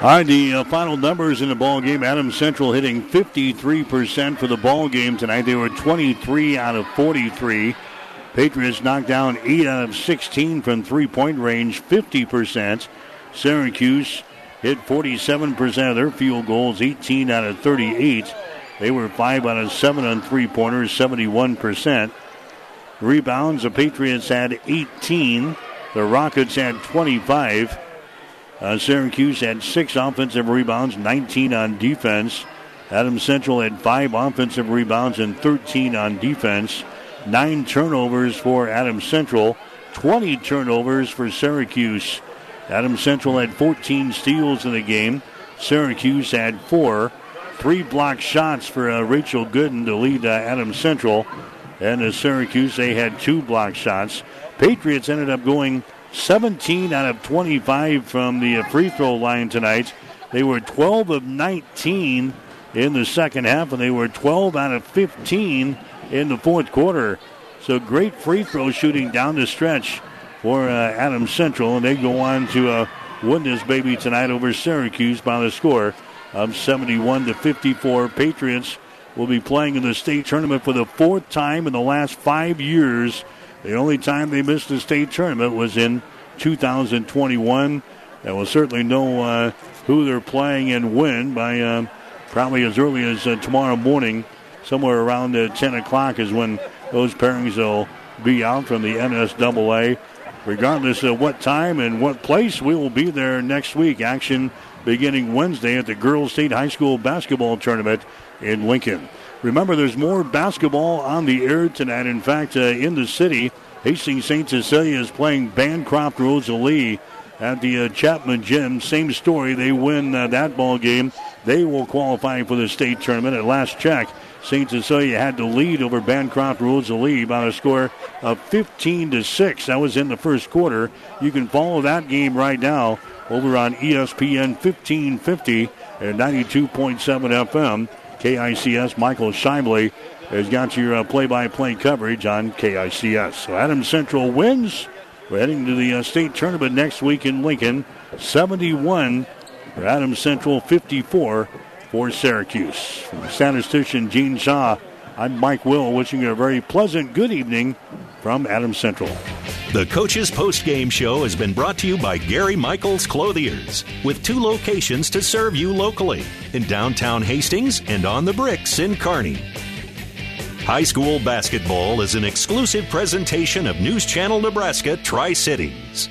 All right, the uh, final numbers in the ball game. Adams Central hitting 53% for the ball game tonight. They were 23 out of 43. Patriots knocked down 8 out of 16 from three point range, 50%. Syracuse hit 47% of their field goals, 18 out of 38. They were 5 out of 7 on three pointers, 71%. Rebounds, the Patriots had 18. The Rockets had 25. Uh, Syracuse had six offensive rebounds, 19 on defense. Adams Central had five offensive rebounds and 13 on defense. Nine turnovers for Adams Central, 20 turnovers for Syracuse. Adams Central had 14 steals in the game. Syracuse had four. Three block shots for uh, Rachel Gooden to lead uh, Adams Central. And uh, Syracuse, they had two block shots. Patriots ended up going 17 out of 25 from the free throw line tonight. They were 12 of 19 in the second half, and they were 12 out of 15 in the fourth quarter. So great free throw shooting down the stretch for uh, Adams Central, and they go on to uh, win this baby tonight over Syracuse by the score of 71 to 54. Patriots will be playing in the state tournament for the fourth time in the last five years. The only time they missed the state tournament was in 2021. And we'll certainly know uh, who they're playing and when by uh, probably as early as uh, tomorrow morning. Somewhere around 10 o'clock is when those pairings will be out from the NSAA. Regardless of what time and what place, we will be there next week. Action beginning Wednesday at the Girls State High School basketball tournament in Lincoln. Remember, there's more basketball on the air tonight. In fact, uh, in the city, Hastings St. Cecilia is playing Bancroft Rosalie at the uh, Chapman Gym. Same story. They win uh, that ball game. They will qualify for the state tournament. At last check, St. Cecilia had to lead over Bancroft Rosalie by a score of 15 to 6. That was in the first quarter. You can follow that game right now over on ESPN 1550 and 92.7 FM. KICS Michael Shively has got your play by play coverage on KICS. So Adams Central wins. We're heading to the uh, state tournament next week in Lincoln. 71 for Adams Central, 54 for Syracuse. From statistician Gene Shaw, I'm Mike Will, wishing you a very pleasant good evening from Adams Central. The Coach's Post Game Show has been brought to you by Gary Michaels Clothiers, with two locations to serve you locally in downtown Hastings and on the bricks in Kearney. High school basketball is an exclusive presentation of News Channel Nebraska Tri Cities.